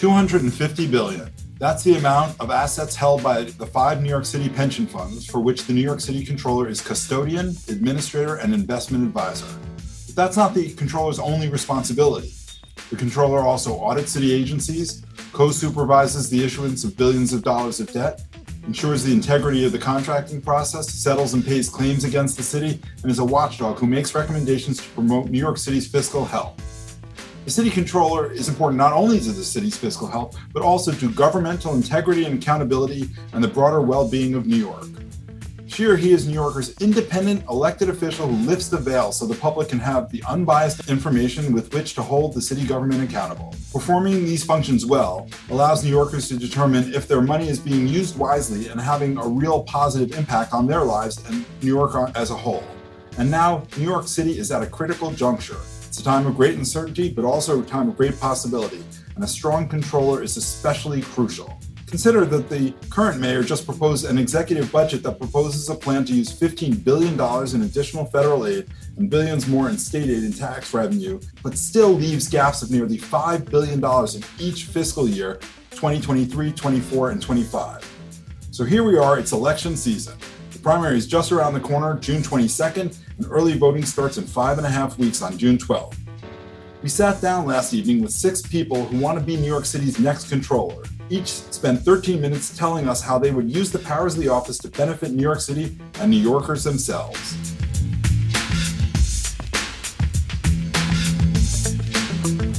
250 billion. That's the amount of assets held by the five New York City pension funds for which the New York City controller is custodian, administrator, and investment advisor. But that's not the controller's only responsibility. The controller also audits city agencies, co supervises the issuance of billions of dollars of debt, ensures the integrity of the contracting process, settles and pays claims against the city, and is a watchdog who makes recommendations to promote New York City's fiscal health. The city controller is important not only to the city's fiscal health, but also to governmental integrity and accountability and the broader well being of New York. She or he is New Yorkers' independent elected official who lifts the veil so the public can have the unbiased information with which to hold the city government accountable. Performing these functions well allows New Yorkers to determine if their money is being used wisely and having a real positive impact on their lives and New York as a whole. And now, New York City is at a critical juncture. It's a time of great uncertainty, but also a time of great possibility, and a strong controller is especially crucial. Consider that the current mayor just proposed an executive budget that proposes a plan to use $15 billion in additional federal aid and billions more in state aid and tax revenue, but still leaves gaps of nearly $5 billion in each fiscal year 2023, 24, and 25. So here we are, it's election season. The primary is just around the corner, June 22nd, and early voting starts in five and a half weeks on June 12th. We sat down last evening with six people who want to be New York City's next controller. Each spent 13 minutes telling us how they would use the powers of the office to benefit New York City and New Yorkers themselves.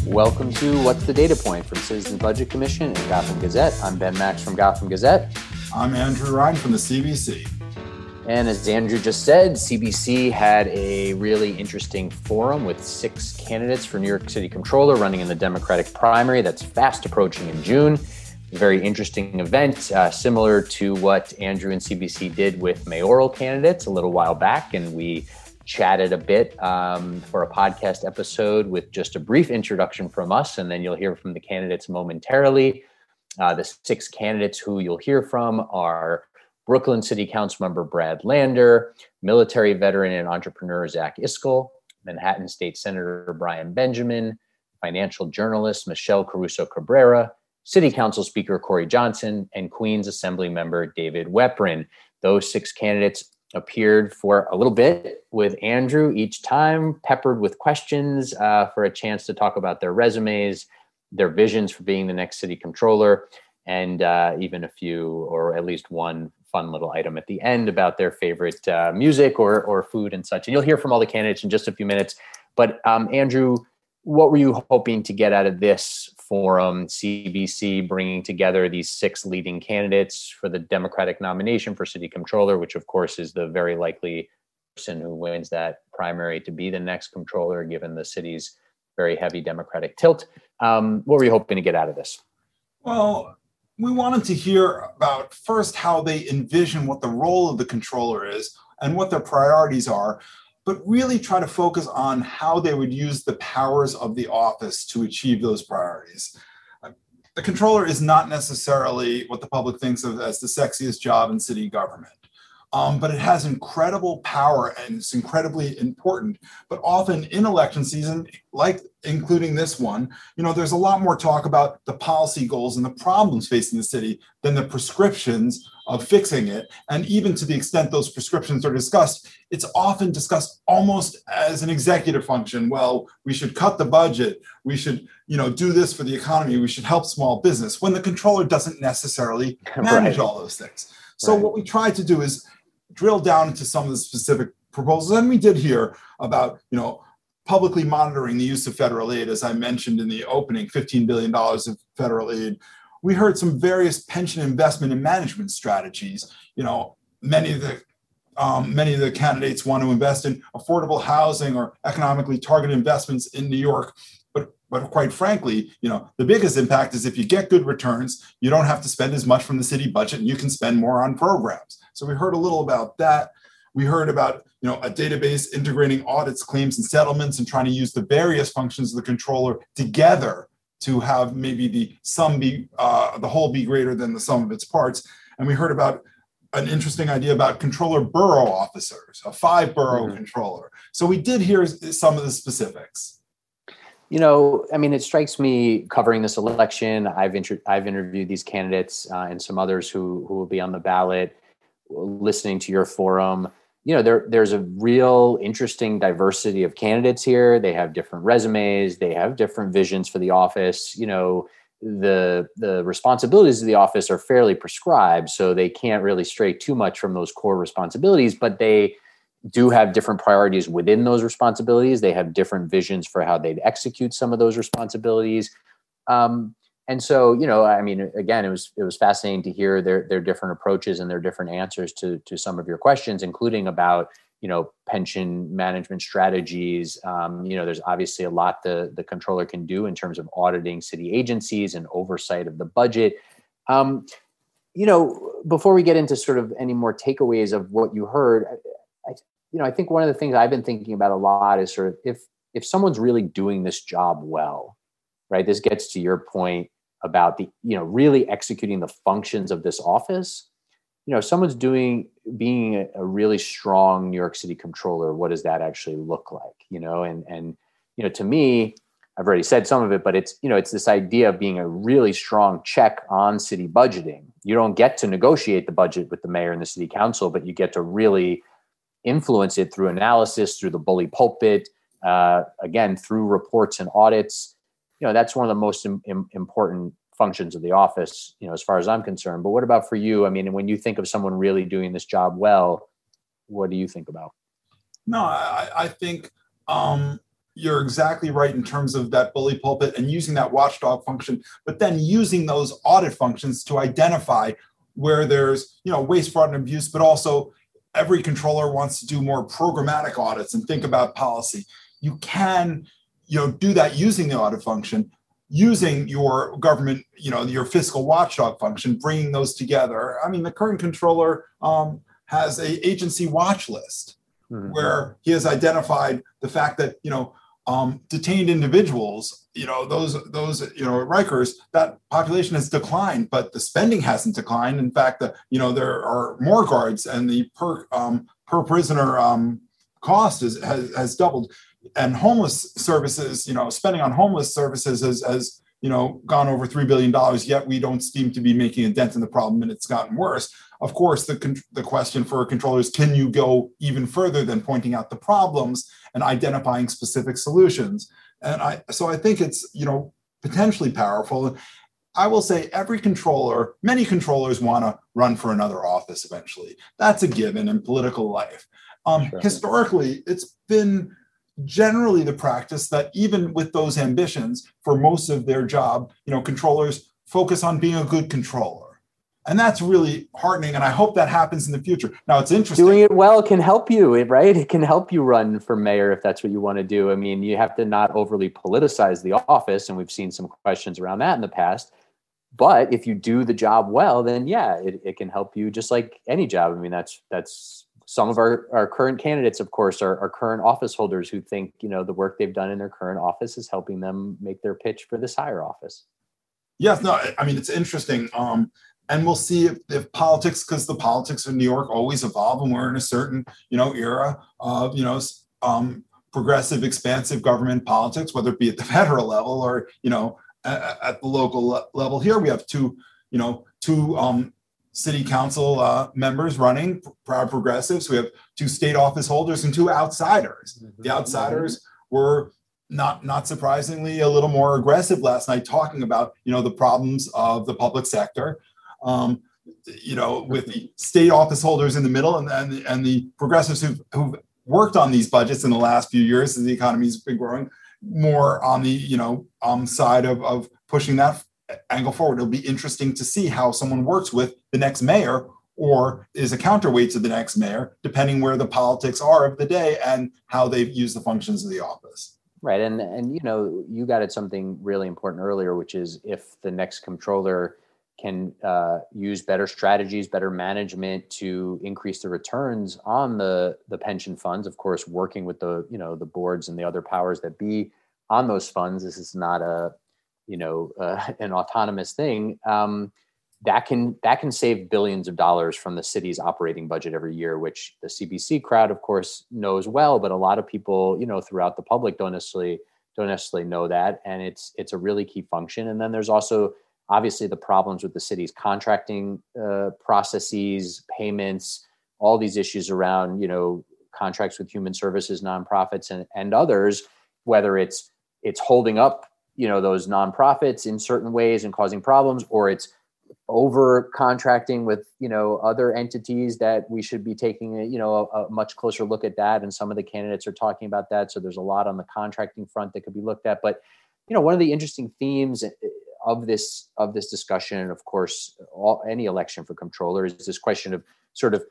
Welcome to What's the Data Point from Citizens Budget Commission and Gotham Gazette. I'm Ben Max from Gotham Gazette. I'm Andrew Ryan from the CBC. And as Andrew just said, CBC had a really interesting forum with six candidates for New York City Controller running in the Democratic primary that's fast approaching in June. Very interesting event, uh, similar to what Andrew and CBC did with mayoral candidates a little while back. And we chatted a bit um, for a podcast episode with just a brief introduction from us, and then you'll hear from the candidates momentarily. Uh, the six candidates who you'll hear from are Brooklyn City Council member Brad Lander, military veteran and entrepreneur Zach Iscol, Manhattan State Senator Brian Benjamin, financial journalist Michelle Caruso Cabrera, City Council Speaker Corey Johnson, and Queens Assembly member David Weprin. Those six candidates appeared for a little bit with Andrew each time, peppered with questions uh, for a chance to talk about their resumes, their visions for being the next city controller, and uh, even a few, or at least one fun little item at the end about their favorite uh, music or or food and such. And you'll hear from all the candidates in just a few minutes. But um, Andrew, what were you hoping to get out of this forum? CBC bringing together these six leading candidates for the Democratic nomination for city controller, which of course is the very likely person who wins that primary to be the next controller, given the city's very heavy Democratic tilt. Um, what were you hoping to get out of this? Well, we wanted to hear about first how they envision what the role of the controller is and what their priorities are, but really try to focus on how they would use the powers of the office to achieve those priorities. The controller is not necessarily what the public thinks of as the sexiest job in city government um, but it has incredible power and it's incredibly important. But often in election season, like including this one, you know, there's a lot more talk about the policy goals and the problems facing the city than the prescriptions of fixing it. And even to the extent those prescriptions are discussed, it's often discussed almost as an executive function. Well, we should cut the budget. We should, you know, do this for the economy. We should help small business when the controller doesn't necessarily manage right. all those things. So right. what we try to do is drill down into some of the specific proposals. And we did hear about, you know, publicly monitoring the use of federal aid, as I mentioned in the opening, $15 billion of federal aid. We heard some various pension investment and management strategies. You know, many of the um, many of the candidates want to invest in affordable housing or economically targeted investments in New York. But, but quite frankly, you know, the biggest impact is if you get good returns, you don't have to spend as much from the city budget and you can spend more on programs. So we heard a little about that. We heard about you know a database integrating audits, claims, and settlements, and trying to use the various functions of the controller together to have maybe the sum be uh, the whole be greater than the sum of its parts. And we heard about an interesting idea about controller borough officers, a five borough mm-hmm. controller. So we did hear some of the specifics. You know, I mean, it strikes me covering this election. I've inter- I've interviewed these candidates uh, and some others who who will be on the ballot. Listening to your forum, you know, there there's a real interesting diversity of candidates here. They have different resumes. They have different visions for the office. You know, the the responsibilities of the office are fairly prescribed, so they can't really stray too much from those core responsibilities. But they do have different priorities within those responsibilities. They have different visions for how they'd execute some of those responsibilities. Um, and so, you know, I mean, again, it was it was fascinating to hear their their different approaches and their different answers to to some of your questions, including about you know pension management strategies. Um, you know, there's obviously a lot the the controller can do in terms of auditing city agencies and oversight of the budget. Um, you know, before we get into sort of any more takeaways of what you heard, you know, I think one of the things I've been thinking about a lot is sort of if if someone's really doing this job well, right? This gets to your point about the, you know, really executing the functions of this office. You know, someone's doing being a, a really strong New York City controller, what does that actually look like? You know, and and you know, to me, I've already said some of it, but it's you know it's this idea of being a really strong check on city budgeting. You don't get to negotiate the budget with the mayor and the city council, but you get to really influence it through analysis, through the bully pulpit, uh, again, through reports and audits. You know, that's one of the most Im- Im- important functions of the office, you know, as far as I'm concerned. But what about for you? I mean, when you think of someone really doing this job well, what do you think about? No, I, I think um, you're exactly right in terms of that bully pulpit and using that watchdog function, but then using those audit functions to identify where there's, you know, waste, fraud, and abuse, but also every controller wants to do more programmatic audits and think about policy. You can, you know, do that using the audit function, using your government, you know, your fiscal watchdog function, bringing those together. I mean, the current controller um, has a agency watch list mm-hmm. where he has identified the fact that you know um, detained individuals, you know, those those you know Rikers, that population has declined, but the spending hasn't declined. In fact, the you know there are more guards, and the per um, per prisoner um, cost is, has has doubled, and homeless services, you know, spending on homeless services has has you know gone over three billion dollars. Yet we don't seem to be making a dent in the problem, and it's gotten worse. Of course, the the question for controllers: Can you go even further than pointing out the problems? and identifying specific solutions. And I so I think it's you know potentially powerful. I will say every controller, many controllers want to run for another office eventually. That's a given in political life. Um, sure. Historically, it's been generally the practice that even with those ambitions, for most of their job, you know, controllers focus on being a good controller. And that's really heartening and i hope that happens in the future. Now it's interesting. Doing it well can help you right? It can help you run for mayor if that's what you want to do. I mean you have to not overly politicize the office and we've seen some questions around that in the past. But if you do the job well then yeah it, it can help you just like any job. I mean that's that's some of our, our current candidates of course are, are current office holders who think you know the work they've done in their current office is helping them make their pitch for this higher office. Yes no i mean it's interesting um and we'll see if, if politics because the politics of new york always evolve and we're in a certain you know era of you know um, progressive expansive government politics whether it be at the federal level or you know at, at the local level. Here we have two you know two um, city council uh, members running proud progressives. We have two state office holders and two outsiders. Mm-hmm. the outsiders were not not surprisingly a little more aggressive last night talking about you know the problems of the public sector. Um, you know, with the state office holders in the middle and, and, the, and the progressives who've, who've worked on these budgets in the last few years as the economy's been growing more on the, you know, um, side of, of pushing that angle forward. It'll be interesting to see how someone works with the next mayor or is a counterweight to the next mayor, depending where the politics are of the day and how they use the functions of the office. Right. And, and, you know, you got at something really important earlier, which is if the next controller can uh, use better strategies, better management to increase the returns on the the pension funds. Of course, working with the you know the boards and the other powers that be on those funds. This is not a you know uh, an autonomous thing. Um, that can that can save billions of dollars from the city's operating budget every year, which the CBC crowd, of course, knows well. But a lot of people, you know, throughout the public, don't necessarily don't necessarily know that, and it's it's a really key function. And then there's also obviously the problems with the city's contracting uh, processes, payments, all these issues around you know contracts with human services nonprofits and, and others whether it's it's holding up you know those nonprofits in certain ways and causing problems or it's over contracting with you know other entities that we should be taking you know a, a, much closer look at that. And some of the candidates are talking about that. So there's a lot on the contracting front that could be looked at. But you know one of the interesting themes eh, eh, of this of this discussion and of course all, any election for comptroller is this question of sort of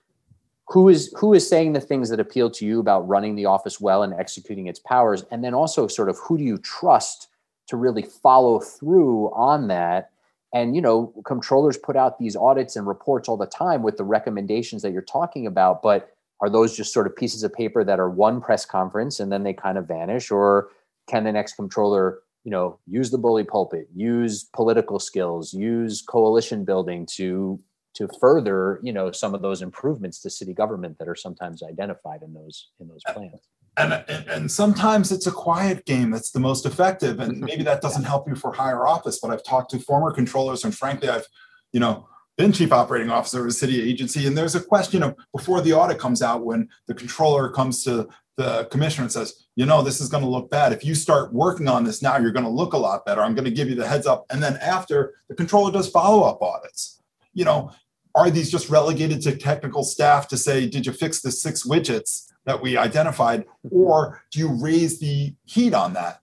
who is who is saying the things that appeal to you about running the office well and executing its powers? And then also sort of who do you trust to really follow through on that. And you know controllers put out these audits and reports all the time with the recommendations that you're talking about but are those just sort of pieces of paper that are one press conference and then they kind of vanish? Or can the next controller you know use the bully pulpit use political skills use coalition building to to further you know some of those improvements to city government that are sometimes identified in those in those plans and, and, and sometimes it's a quiet game that's the most effective and maybe that doesn't help you for higher office but i've talked to former controllers and frankly i've you know been chief operating officer of a city agency and there's a question of before the audit comes out when the controller comes to the commissioner and says you know this is going to look bad. If you start working on this now you're going to look a lot better. I'm going to give you the heads up. And then after the controller does follow-up audits. You know, are these just relegated to technical staff to say, did you fix the six widgets that we identified? Or do you raise the heat on that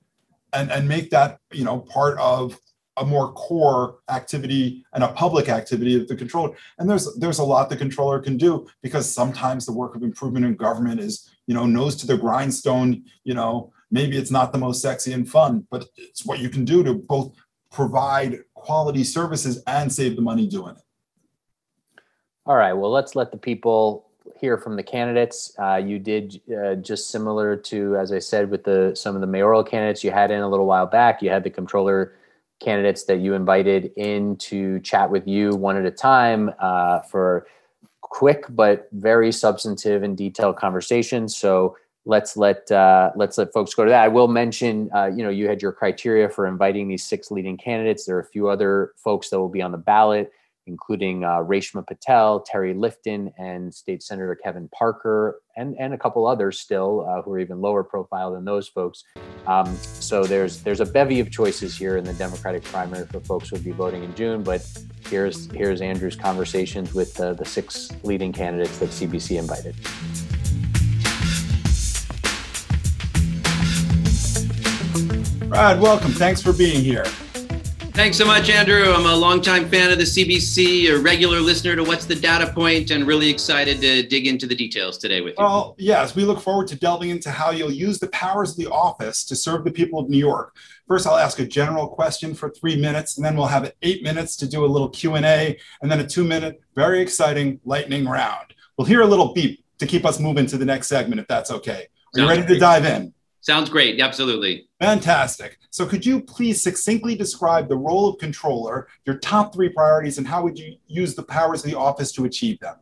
and, and make that, you know, part of a more core activity and a public activity of the controller. And there's there's a lot the controller can do because sometimes the work of improvement in government is, you know, nose to the grindstone, you know, maybe it's not the most sexy and fun, but it's what you can do to both provide quality services and save the money doing it. All right. Well, let's let the people hear from the candidates. Uh, you did uh, just similar to, as I said, with the some of the mayoral candidates you had in a little while back. You had the controller candidates that you invited in to chat with you one at a time uh, for quick but very substantive and detailed conversations. So let's let uh, let's let folks go to that. I will mention, uh, you know, you had your criteria for inviting these six leading candidates. There are a few other folks that will be on the ballot including uh, Reshma Patel, Terri Liftin, and State Senator Kevin Parker, and, and a couple others still uh, who are even lower profile than those folks. Um, so there's there's a bevy of choices here in the Democratic primary for folks who will be voting in June. But here's here's Andrew's conversations with uh, the six leading candidates that CBC invited. Brad, welcome. Thanks for being here. Thanks so much, Andrew. I'm a longtime fan of the CBC, a regular listener to What's the Data Point, and really excited to dig into the details today with you. Well, yes, we look forward to delving into how you'll use the powers of the office to serve the people of New York. First, I'll ask a general question for three minutes, and then we'll have eight minutes to do a little Q&A, and then a two-minute, very exciting lightning round. We'll hear a little beep to keep us moving to the next segment, if that's okay. Are you ready to dive in? Sounds great. Absolutely. Fantastic. So, could you please succinctly describe the role of controller, your top three priorities, and how would you use the powers of the office to achieve them?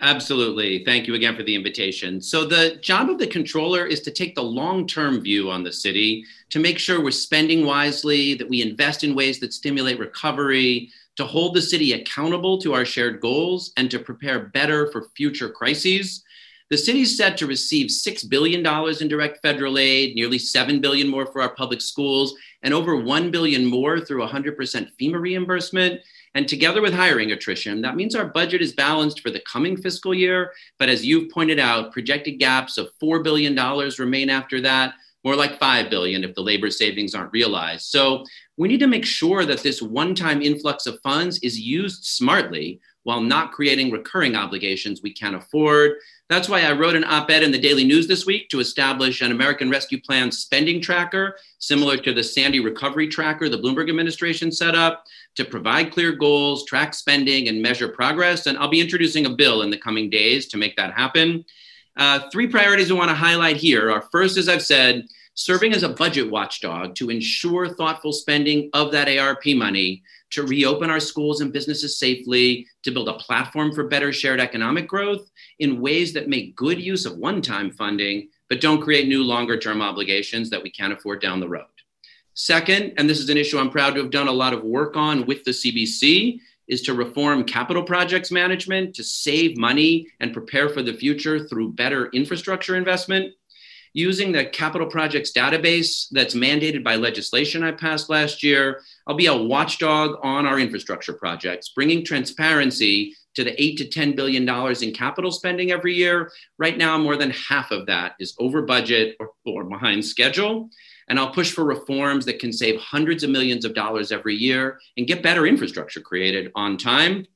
Absolutely. Thank you again for the invitation. So, the job of the controller is to take the long term view on the city, to make sure we're spending wisely, that we invest in ways that stimulate recovery, to hold the city accountable to our shared goals, and to prepare better for future crises. The city's set to receive $6 billion in direct federal aid, nearly 7 billion more for our public schools, and over 1 billion more through 100% FEMA reimbursement. And together with hiring attrition, that means our budget is balanced for the coming fiscal year. But as you've pointed out, projected gaps of $4 billion remain after that, more like 5 billion if the labor savings aren't realized. So we need to make sure that this one-time influx of funds is used smartly while not creating recurring obligations we can't afford. That's why I wrote an op ed in the Daily News this week to establish an American Rescue Plan spending tracker, similar to the Sandy Recovery Tracker the Bloomberg administration set up, to provide clear goals, track spending, and measure progress. And I'll be introducing a bill in the coming days to make that happen. Uh, three priorities I want to highlight here are first, as I've said, serving as a budget watchdog to ensure thoughtful spending of that ARP money to reopen our schools and businesses safely, to build a platform for better shared economic growth in ways that make good use of one time funding, but don't create new longer term obligations that we can't afford down the road. Second, and this is an issue I'm proud to have done a lot of work on with the CBC, is to reform capital projects management to save money and prepare for the future through better infrastructure investment. Using the capital projects database that's mandated by legislation I passed last year, I'll be a watchdog on our infrastructure projects, bringing transparency to the eight to ten billion dollars in capital spending every year. Right now, more than half of that is over budget or, or behind schedule. And I'll push for reforms that can save hundreds of millions of dollars every year and get better infrastructure created on time.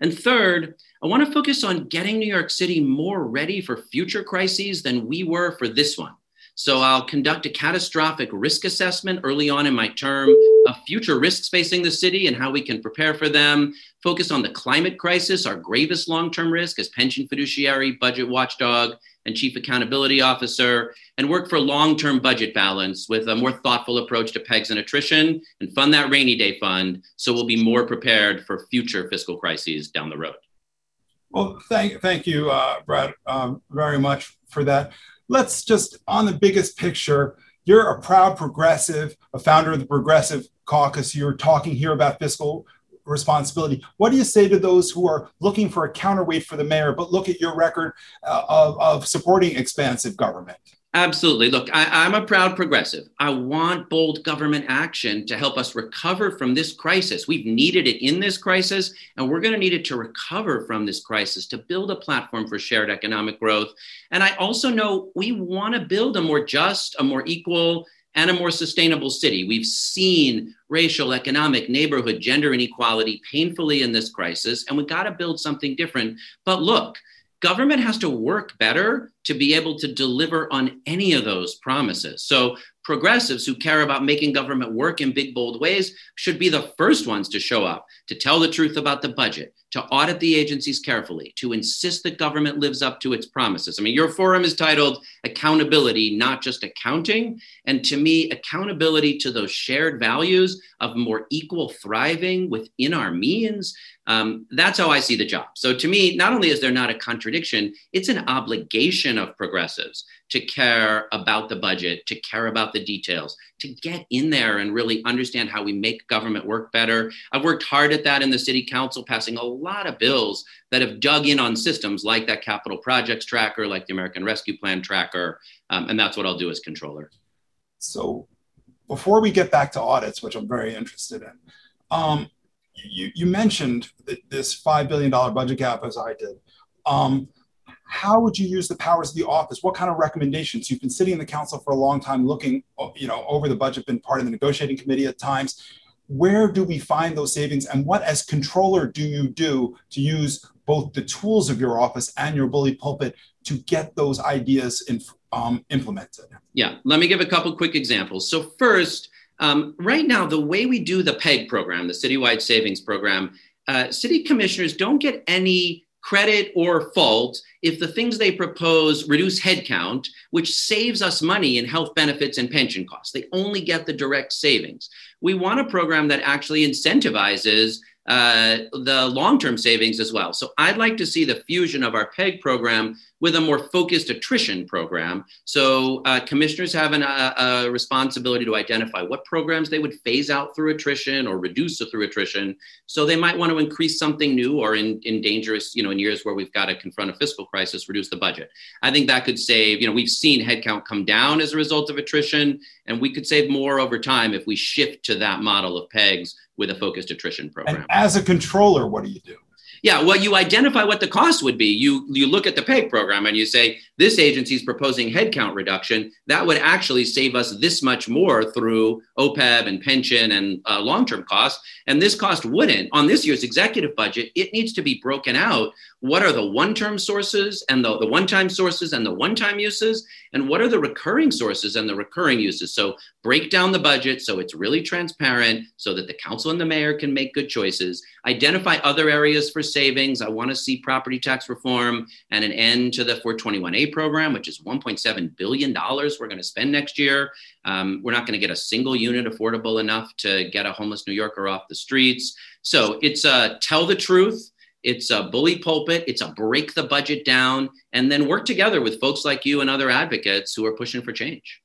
And third, I want to focus on getting New York City more ready for future crises than we were for this one. So I'll conduct a catastrophic risk assessment early on in my term of future risks facing the city and how we can prepare for them. Focus on the climate crisis, our gravest long term risk as pension fiduciary, budget watchdog, and chief accountability officer, and work for long term budget balance with a more thoughtful approach to pegs and attrition and fund that rainy day fund so we'll be more prepared for future fiscal crises down the road. Well, thank, thank you, uh, Brad, um, very much for that. Let's just on the biggest picture you're a proud progressive a founder of the progressive caucus. You're talking here about fiscal responsibility. What do you say to those who are looking for a counterweight for the mayor but look at your record uh, of, of supporting expansive government Absolutely. Look, I, am a proud progressive. I want bold government action to help us recover from this crisis. We've needed it in this crisis, and we're going to need it to recover from this crisis to build a platform for shared economic growth. And I also know we want to build a more just, a more equal, and a more sustainable city. We've seen racial, economic, neighborhood, gender inequality painfully in this crisis, and we've got to build something different. But look, government has to work better to be able to deliver on any of those promises. So, progressives who care about making government work in big, bold ways should be the first ones to show up, to tell the truth about the budget, to audit the agencies carefully, to insist that government lives up to its promises. I mean, your forum is titled Accountability, Not Just Accounting. And to me, accountability to those shared values of more equal thriving within our means, um, that's how I see the job. So to me, not only is there not a contradiction, it's an obligation of progressives to care about the budget, to care about the details, to get in there and really understand how we make government work better. I've worked hard at that in the city council, passing a lot of bills that have dug in on systems like that capital projects tracker, like the American Rescue Plan tracker. Um, and that's what I'll do as controller. So before we get back to audits, which I'm very interested in, um, you, you mentioned this $5 billion budget gap as I did. Um, how would you use the powers of the office? What kind of recommendations? You've been sitting in the council for a long time, looking, you know, over the budget, been part of the negotiating committee at times. Where do we find those savings, and what, as controller, do you do to use both the tools of your office and your bully pulpit to get those ideas in, um, implemented? Yeah, let me give a couple quick examples. So first, um, right now, the way we do the PEG program, the citywide savings program, uh, city commissioners don't get any credit or fault if the things they propose reduce headcount, which saves us money in health benefits and pension costs. They only get the direct savings. We want a program that actually incentivizes uh, the long term savings as well. So I'd like to see the fusion of our PEG program with a more focused attrition program. So uh, commissioners have an, uh, a responsibility to identify what programs they would phase out through attrition or reduce through attrition. So they might want to increase something new or in, in dangerous, you know, in years where we've got to confront a fiscal crisis, reduce the budget. I think that could save, you know, we've seen headcount come down as a result of attrition, and we could save more over time if we shift to that model of PEGs with a focused attrition program. And as a controller, what do you do? Yeah, well, you identify what the cost would be. You you look at the PEG program and you say this agency is proposing headcount reduction. That would actually save us this much more through OPEB and pension and uh, long term costs. And this cost wouldn't on this year's executive budget. It needs to be broken out what are the one-term sources and the, the one-time sources and the one-time uses and what are the recurring sources and the recurring uses so break down the budget so it's really transparent so that the council and the mayor can make good choices identify other areas for savings i want to see property tax reform and an end to the 421a program which is 1.7 billion dollars we're going to spend next year um, we're not going to get a single unit affordable enough to get a homeless new yorker off the streets so it's a tell the truth It's a bully pulpit. It's a break the budget down and then work together with folks like you and other advocates who are pushing for change.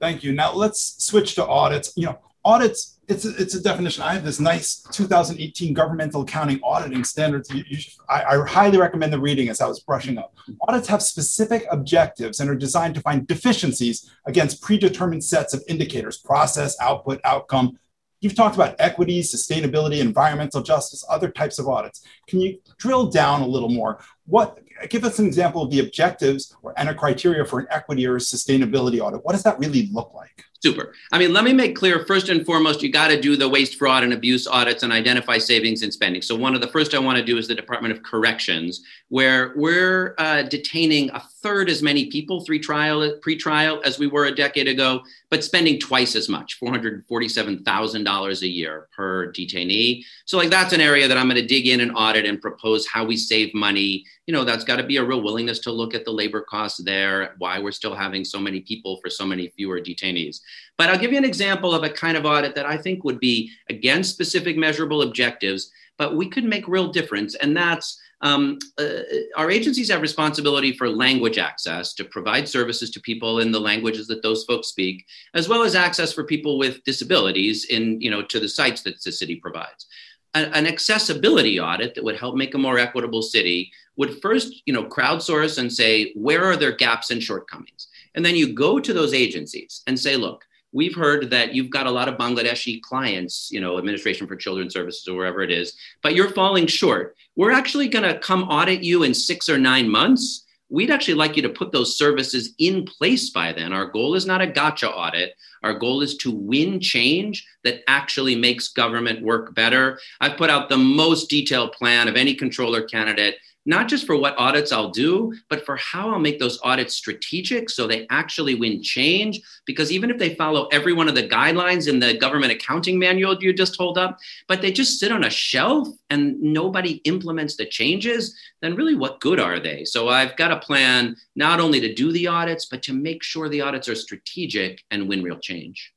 Thank you. Now let's switch to audits. You know, audits it's a, it's a definition. I have this nice 2018 governmental accounting auditing standards. You, you should, I, I, highly recommend the reading as I was brushing up. Audits have specific objectives and are designed to find deficiencies against predetermined sets of indicators, process, output, outcome. You've talked about equity, sustainability, environmental justice, other types of audits. Can you drill down a little more? What give us an example of the objectives or and a criteria for an equity or sustainability audit? What does that really look like? Super. I mean, let me make clear first and foremost, you got to do the waste, fraud, and abuse audits and identify savings and spending. So, one of the first I want to do is the Department of Corrections, where we're uh, detaining a third as many people pre-trial, pre-trial as we were a decade ago, but spending twice as much, $447,000 a year per detainee. So, like, that's an area that I'm going to dig in and audit and propose how we save money. You know, that's got to be a real willingness to look at the labor costs there, why we're still having so many people for so many fewer detainees. But I'll give you an example of a kind of audit that I think would be against specific measurable objectives, but we could make real difference. And that's um, uh, our agencies have responsibility for language access to provide services to people in the languages that those folks speak, as well as access for people with disabilities in, you know, to the sites that the city provides. an accessibility audit that would help make a more equitable city would first, you know, crowdsource and say, where are there gaps and shortcomings? And then you go to those agencies and say, look, we've heard that you've got a lot of Bangladeshi clients, you know, Administration for Children's Services or wherever it is, but you're falling short. We're actually going to come audit you in six or nine months. We'd actually like you to put those services in place by then. Our goal is not a gotcha audit. Our goal is to win change that actually makes government work better. I've put out the most detailed plan of any controller candidate not just for what audits I'll do, but for how I'll make those audits strategic so they actually win change. Because even if they follow every one of the guidelines in the government accounting manual you just hold up, but they just sit on a shelf and nobody implements the changes, then really what good are they? So I've got a plan not only to do the audits, but to make sure the audits are strategic and win real change.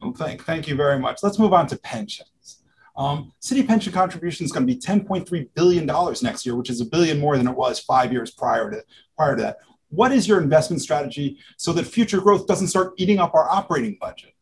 Well, thank, thank you very much. Let's move on to pension. Um, city pension contribution is going to be 10.3 billion dollars next year, which is a billion more than it was five years prior to prior to that. What is your investment strategy so that future growth doesn't start eating up our operating budget?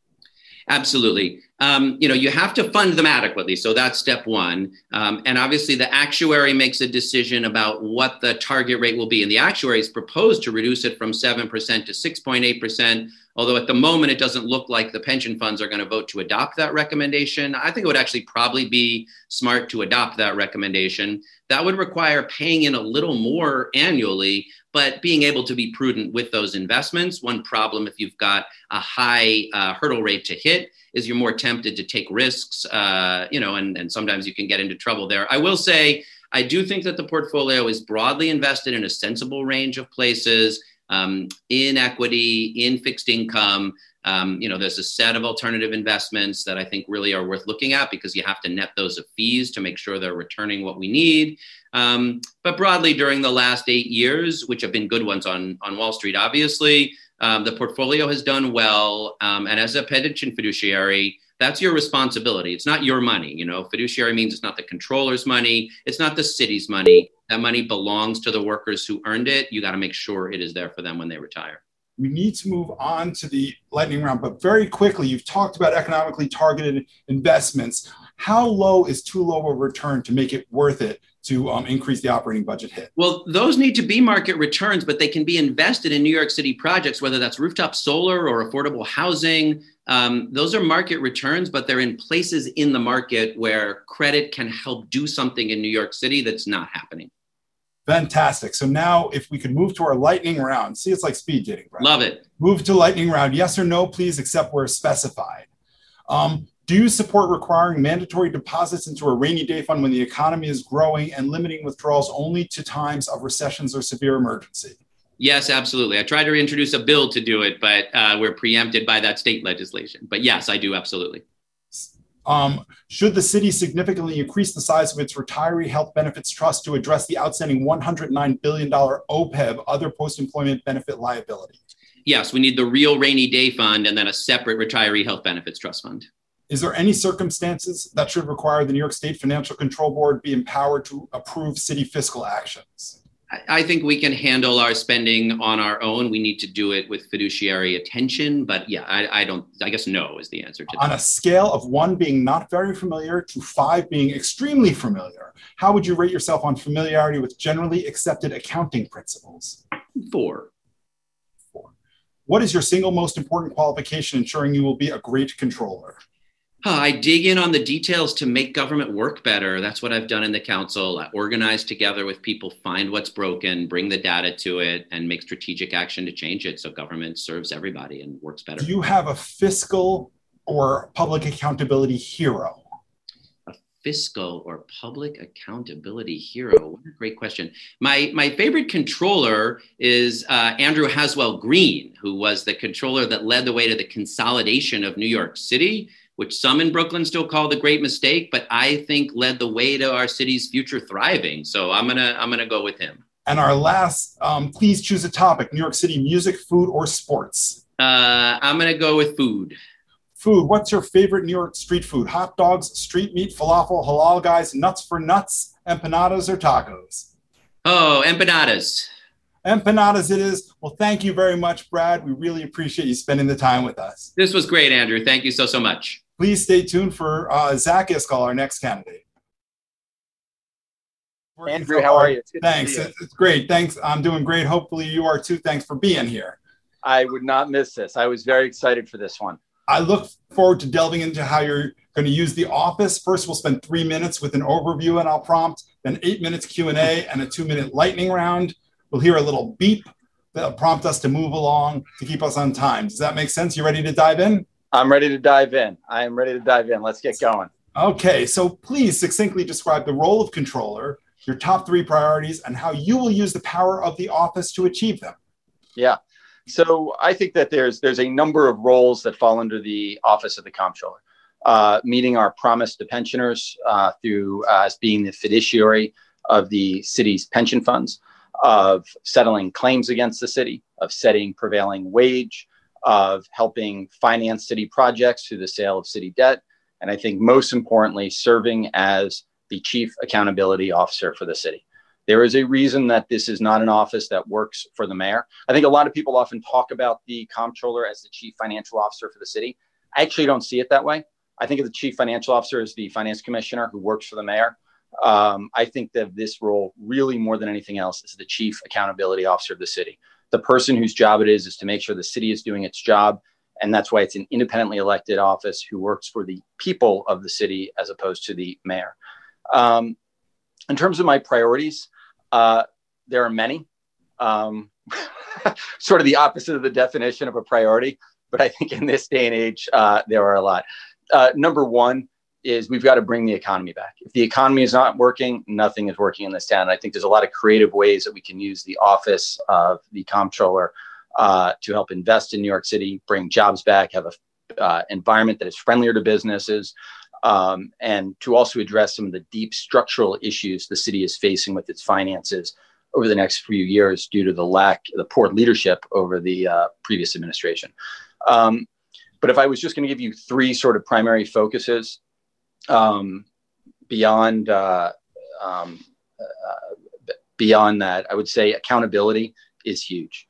Absolutely. Um, you know, you have to fund them adequately. So that's step one. Um, and obviously, the actuary makes a decision about what the target rate will be. And the actuary has proposed to reduce it from 7% to 6.8%. Although at the moment, it doesn't look like the pension funds are going to vote to adopt that recommendation. I think it would actually probably be smart to adopt that recommendation. That would require paying in a little more annually, but being able to be prudent with those investments. One problem if you've got a high uh, hurdle rate to hit is you're more tempted to take risks, uh, you know, and, and sometimes you can get into trouble there. I will say, I do think that the portfolio is broadly invested in a sensible range of places um, in equity, in fixed income. Um, you know, there's a set of alternative investments that I think really are worth looking at because you have to net those of fees to make sure they're returning what we need. Um, but broadly, during the last eight years, which have been good ones on, on Wall Street, obviously, um, the portfolio has done well. Um, and as a pension fiduciary, that's your responsibility. It's not your money. You know, fiduciary means it's not the controller's money, it's not the city's money. That money belongs to the workers who earned it. You got to make sure it is there for them when they retire. We need to move on to the lightning round, but very quickly, you've talked about economically targeted investments. How low is too low a return to make it worth it to um, increase the operating budget hit? Well, those need to be market returns, but they can be invested in New York City projects, whether that's rooftop solar or affordable housing. Um, those are market returns, but they're in places in the market where credit can help do something in New York City that's not happening. Fantastic. So now, if we could move to our lightning round, see, it's like speed dating. Right? Love it. Move to lightning round. Yes or no, please, except where specified. Um, do you support requiring mandatory deposits into a rainy day fund when the economy is growing and limiting withdrawals only to times of recessions or severe emergency? Yes, absolutely. I tried to introduce a bill to do it, but uh, we're preempted by that state legislation. But yes, I do absolutely. Um, should the city significantly increase the size of its retiree health benefits trust to address the outstanding $109 billion OPEB, other post employment benefit liability? Yes, we need the real rainy day fund and then a separate retiree health benefits trust fund Is there any circumstances that should require the New York State Financial Control Board be empowered to approve city fiscal actions? I think we can handle our spending on our own. We need to do it with fiduciary attention. But yeah, I, I don't, I guess no is the answer to that. On a scale of one being not very familiar to five being extremely familiar, how would you rate yourself on familiarity with generally accepted accounting principles? Four. Four. What is your single most important qualification ensuring you will be a great controller? I dig in on the details to make government work better. That's what I've done in the council. I organize together with people, find what's broken, bring the data to it, and make strategic action to change it so government serves everybody and works better. Do you have a fiscal or public accountability hero? A fiscal or public accountability hero? What a great question. My, my favorite controller is uh, Andrew Haswell Green, who was the controller that led the way to the consolidation of New York City which some in Brooklyn still call the great mistake, but I think led the way to our city's future thriving. So I'm gonna I'm gonna go with him. And our last, um, please choose a topic: New York City music, food, or sports. Uh, I'm gonna go with food. Food. What's your favorite New York street food? Hot dogs, street meat, falafel, halal guys, nuts for nuts, empanadas, or tacos? Oh, empanadas. Empanadas it is. Well, thank you very much, Brad. We really appreciate you spending the time with us. This was great, Andrew. Thank you so, so much. Please stay tuned for uh, Zach Iscol, our next candidate. Andrew, how are you? Thanks. You. It's great. Thanks. I'm doing great. Hopefully, you are too. Thanks for being here. I would not miss this. I was very excited for this one. I look forward to delving into how you're going to use the office. First, we'll spend three minutes with an overview and I'll prompt, then eight minutes Q&A and a two-minute lightning round. We'll hear a little beep that'll prompt us to move along to keep us on time. Does that make sense? You ready to dive in? I'm ready to dive in. I am ready to dive in. Let's get going. Okay, so please succinctly describe the role of controller, your top three priorities, and how you will use the power of the office to achieve them. Yeah. So I think that there's there's a number of roles that fall under the office of the comptroller. Uh, meeting our promise to pensioners uh, through uh, as being the fiduciary of the city's pension funds, of settling claims against the city, of setting prevailing wage, of helping finance city projects through the sale of city debt. And I think most importantly, serving as the chief accountability officer for the city. There is a reason that this is not an office that works for the mayor. I think a lot of people often talk about the comptroller as the chief financial officer for the city. I actually don't see it that way. I think of the chief financial officer as the finance commissioner who works for the mayor. Um, I think that this role, really more than anything else, is the chief accountability officer of the city the person whose job it is is to make sure the city is doing its job. And that's why it's an independently elected office who works for the people of the city as opposed to the mayor. Um, in terms of my priorities, uh, there are many. Um, sort of the opposite of the definition of a priority, but I think in this day and age, uh, there are a lot. Uh, number one, is we've got to bring the economy back. If the economy is not working, nothing is working in this town. I think there's a lot of creative ways that we can use the office of the comptroller uh, to help invest in New York City, bring jobs back, have a uh, environment that is friendlier to businesses, um, and to also address some of the deep structural issues the city is facing with its finances over the next few years due to the lack, of the poor leadership over the uh, previous administration. Um, but if I was just going to give you three sort of primary focuses, um, beyond uh, um, uh, beyond that, I would say accountability is huge.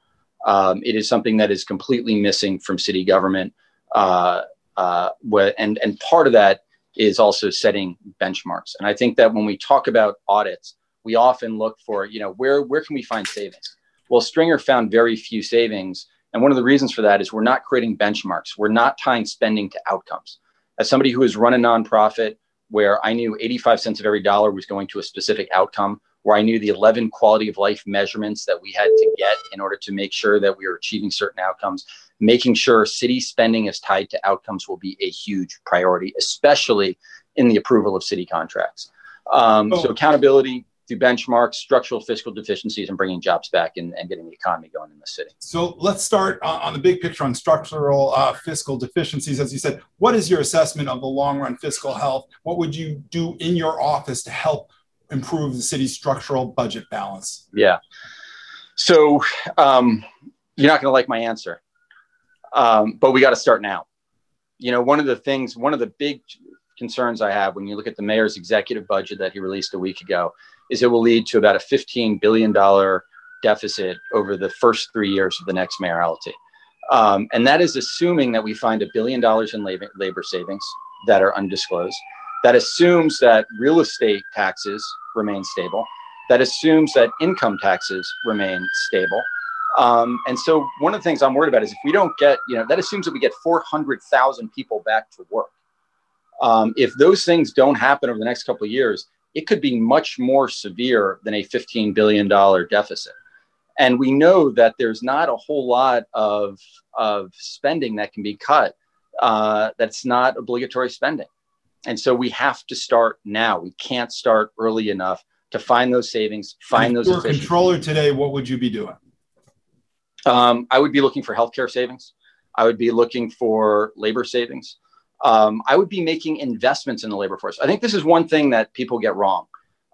Um, it is something that is completely missing from city government, uh, uh and and part of that is also setting benchmarks. And I think that when we talk about audits, we often look for you know where where can we find savings? Well, Stringer found very few savings. And one of the reasons for that is we're not creating benchmarks. We're not tying spending to outcomes as somebody who has run a nonprofit where I knew 85 cents of every dollar was going to a specific outcome, where I knew the 11 quality of life measurements that we had to get in order to make sure that we were achieving certain outcomes, making sure city spending is tied to outcomes will be a huge priority, especially in the approval of city contracts. Um, oh. So accountability, through benchmarks, structural fiscal deficiencies, and bringing jobs back and, and getting the economy going in the city. So let's start uh, on the big picture on structural uh, fiscal deficiencies. As you said, what is your assessment of the long run fiscal health? What would you do in your office to help improve the city's structural budget balance? Yeah. So um, you're not going to like my answer, um, but we got to start now. you know, one of the things, one of the big concerns I have when you look at the mayor's executive budget that he released a week ago is it will lead to about a $15 billion deficit over the first three years of the next mayoralty. Um, and that is assuming that we find a billion dollars in labor, labor savings that are undisclosed. That assumes that real estate taxes remain stable. That assumes that income taxes remain stable. Um, and so one of the things I'm worried about is if we don't get, you know, that assumes that we get 400,000 people back to work. Um, if those things don't happen over the next couple of years, it could be much more severe than a $15 billion deficit. And we know that there's not a whole lot of, of spending that can be cut uh, that's not obligatory spending. And so we have to start now. We can't start early enough to find those savings, find those. If you're a controller today, what would you be doing? Um, I would be looking for healthcare savings. I would be looking for labor savings. Um, I would be making investments in the labor force. I think this is one thing that people get wrong.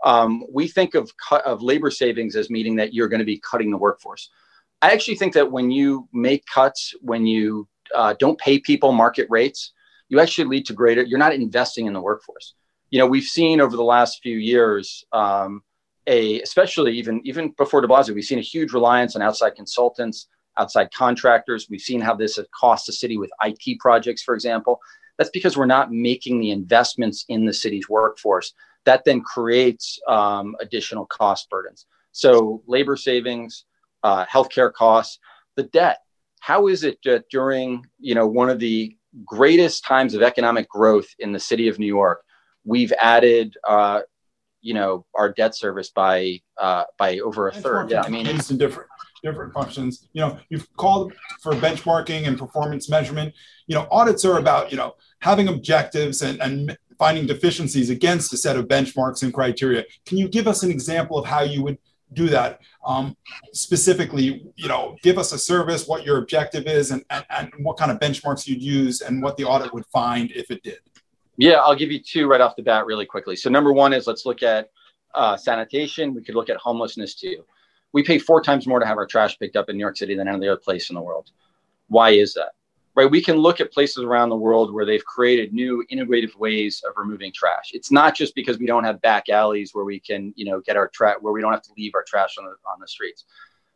Um, we think of of labor savings as meaning that you're going to be cutting the workforce. I actually think that when you make cuts, when you uh, don't pay people market rates, you actually lead to greater. You're not investing in the workforce. You know, we've seen over the last few years um, a, especially even even before De Blasio, we've seen a huge reliance on outside consultants, outside contractors. We've seen how this has cost the city with IT projects, for example. That's because we're not making the investments in the city's workforce. That then creates um, additional cost burdens. So labor savings, uh, healthcare costs, the debt. How is it that during you know one of the greatest times of economic growth in the city of New York, we've added uh, you know our debt service by uh, by over a third. Yeah, I mean it's different different functions. You know, you've called for benchmarking and performance measurement. You know, audits are about you know having objectives and, and finding deficiencies against a set of benchmarks and criteria. Can you give us an example of how you would do that um, specifically you know give us a service what your objective is and, and, and what kind of benchmarks you'd use and what the audit would find if it did yeah, I'll give you two right off the bat really quickly. So number one is let's look at uh, sanitation. We could look at homelessness too. We pay four times more to have our trash picked up in New York City than any other place in the world. Why is that? Right? We can look at places around the world where they've created new innovative ways of removing trash. It's not just because we don't have back alleys where we can, you know, get our trash where we don't have to leave our trash on the on the streets.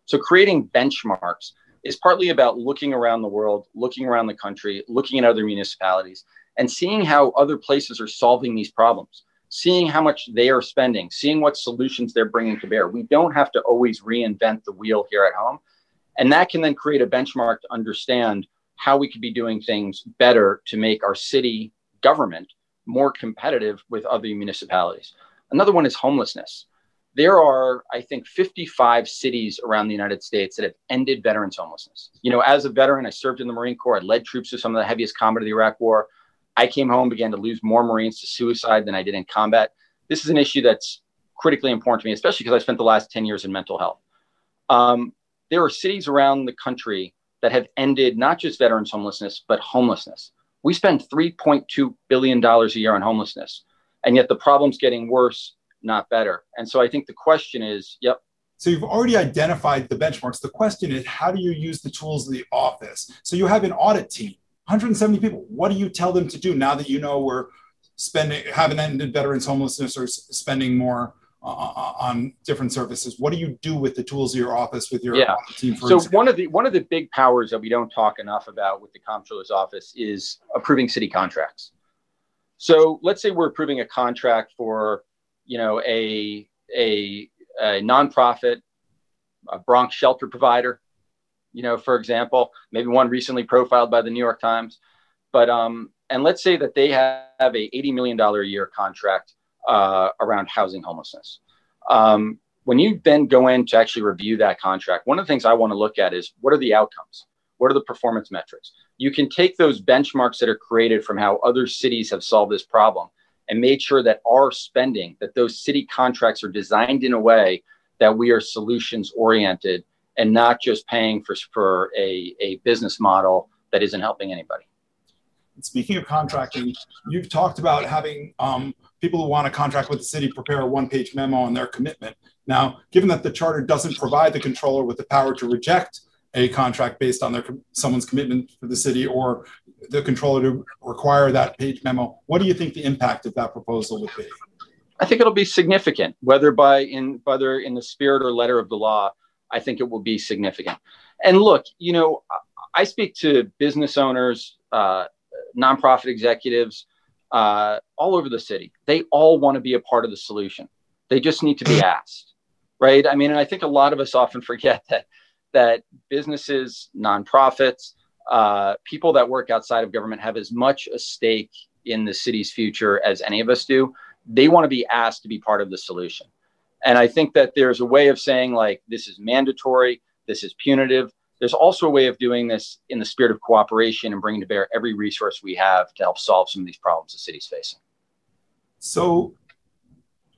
So creating benchmarks is partly about looking around the world, looking around the country, looking at other municipalities and seeing how other places are solving these problems, seeing how much they are spending, seeing what solutions they're bringing to bear. We don't have to always reinvent the wheel here at home. And that can then create a benchmark to understand how we could be doing things better to make our city government more competitive with other municipalities. Another one is homelessness. There are, I think, 55 cities around the United States that have ended veterans' homelessness. You know, as a veteran, I served in the Marine Corps. I led troops through some of the heaviest combat of the Iraq War. I came home, began to lose more Marines to suicide than I did in combat. This is an issue that's critically important to me, especially because I spent the last 10 years in mental health. Um, there are cities around the country that have ended not just veterans homelessness, but homelessness. We spend $3.2 billion a year on homelessness, and yet the problem's getting worse, not better. And so I think the question is yep. So you've already identified the benchmarks. The question is, how do you use the tools of the office? So you have an audit team 170 people. What do you tell them to do now that you know we're spending, haven't ended veterans homelessness or spending more uh, uh, uh, on different services? What do you do with the tools of your office with your yeah. team? so example? one of the one of the big powers that we don't talk enough about with the comptroller's office is approving city contracts. So let's say we're approving a contract for, you know, a a, a nonprofit, a Bronx shelter provider you know, for example, maybe one recently profiled by the New York Times. But um, and let's say that they have a $80 million a year contract uh, around housing homelessness. Um, when you then go in to actually review that contract, one of the things I want to look at is what are the outcomes? What are the performance metrics? You can take those benchmarks that are created from how other cities have solved this problem and made sure that our spending, that those city contracts are designed in a way that we are solutions oriented and not just paying for, for a, a business model that isn't helping anybody. Speaking of contracting, you've talked about having um, people who want to contract with the city prepare a one page memo on their commitment. Now, given that the charter doesn't provide the controller with the power to reject a contract based on their someone's commitment for the city or the controller to require that page memo. What do you think the impact of that proposal would be? I think it'll be significant, whether by in whether in the spirit or letter of the law. I think it will be significant. And look, you know, I speak to business owners, uh, nonprofit executives, uh, all over the city. They all want to be a part of the solution. They just need to be asked, right? I mean, and I think a lot of us often forget that that businesses, nonprofits, uh, people that work outside of government have as much a stake in the city's future as any of us do. They want to be asked to be part of the solution. And I think that there's a way of saying, like, this is mandatory, this is punitive. There's also a way of doing this in the spirit of cooperation and bringing to bear every resource we have to help solve some of these problems the city's facing. So,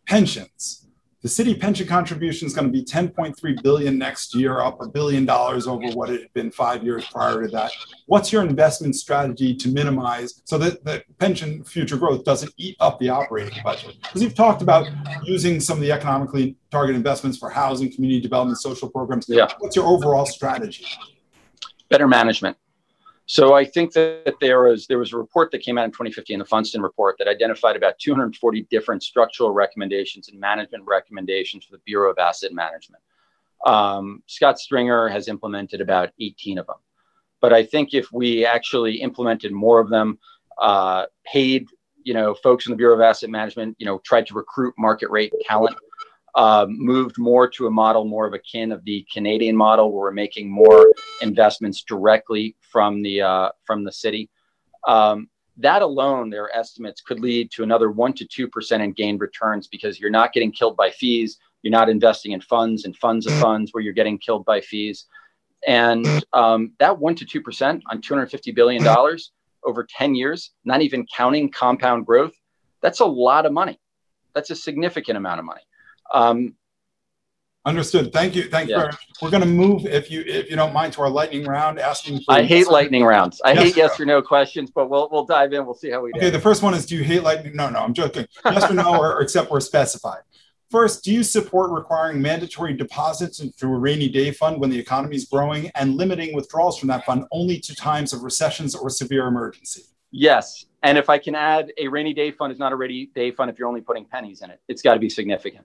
pensions the city pension contribution is going to be 10.3 billion next year, up a billion dollars over what it had been five years prior to that. What's your investment strategy to minimize so that the pension future growth doesn't eat up the operating budget? Because you've talked about using some of the economically targeted investments for housing, community development, social programs. Yeah. What's your overall strategy? Better management. So I think that there was there was a report that came out in 2015, the Funston report, that identified about 240 different structural recommendations and management recommendations for the Bureau of Asset Management. Um, Scott Stringer has implemented about 18 of them, but I think if we actually implemented more of them, uh, paid you know folks in the Bureau of Asset Management, you know, tried to recruit market rate talent um, moved more to a model more of akin of the Canadian model, where we're making more investments directly from the uh, from the city. Um, that alone, their estimates could lead to another one to two percent in gained returns because you're not getting killed by fees. You're not investing in funds and funds of funds where you're getting killed by fees. And um, that one to two percent on 250 billion dollars over 10 years, not even counting compound growth, that's a lot of money. That's a significant amount of money. Um, Understood. Thank you. Thank yeah. you. We're going to move, if you if you don't mind, to our lightning round. Asking. I hate lightning rounds. I yes hate yes or no questions, but we'll we'll dive in. We'll see how we do. Okay. The first one is: Do you hate lightning? No, no. I'm joking. Yes or no, or, or except where specified. First, do you support requiring mandatory deposits into a rainy day fund when the economy is growing and limiting withdrawals from that fund only to times of recessions or severe emergency? Yes. And if I can add, a rainy day fund is not a rainy day fund if you're only putting pennies in it. It's got to be significant.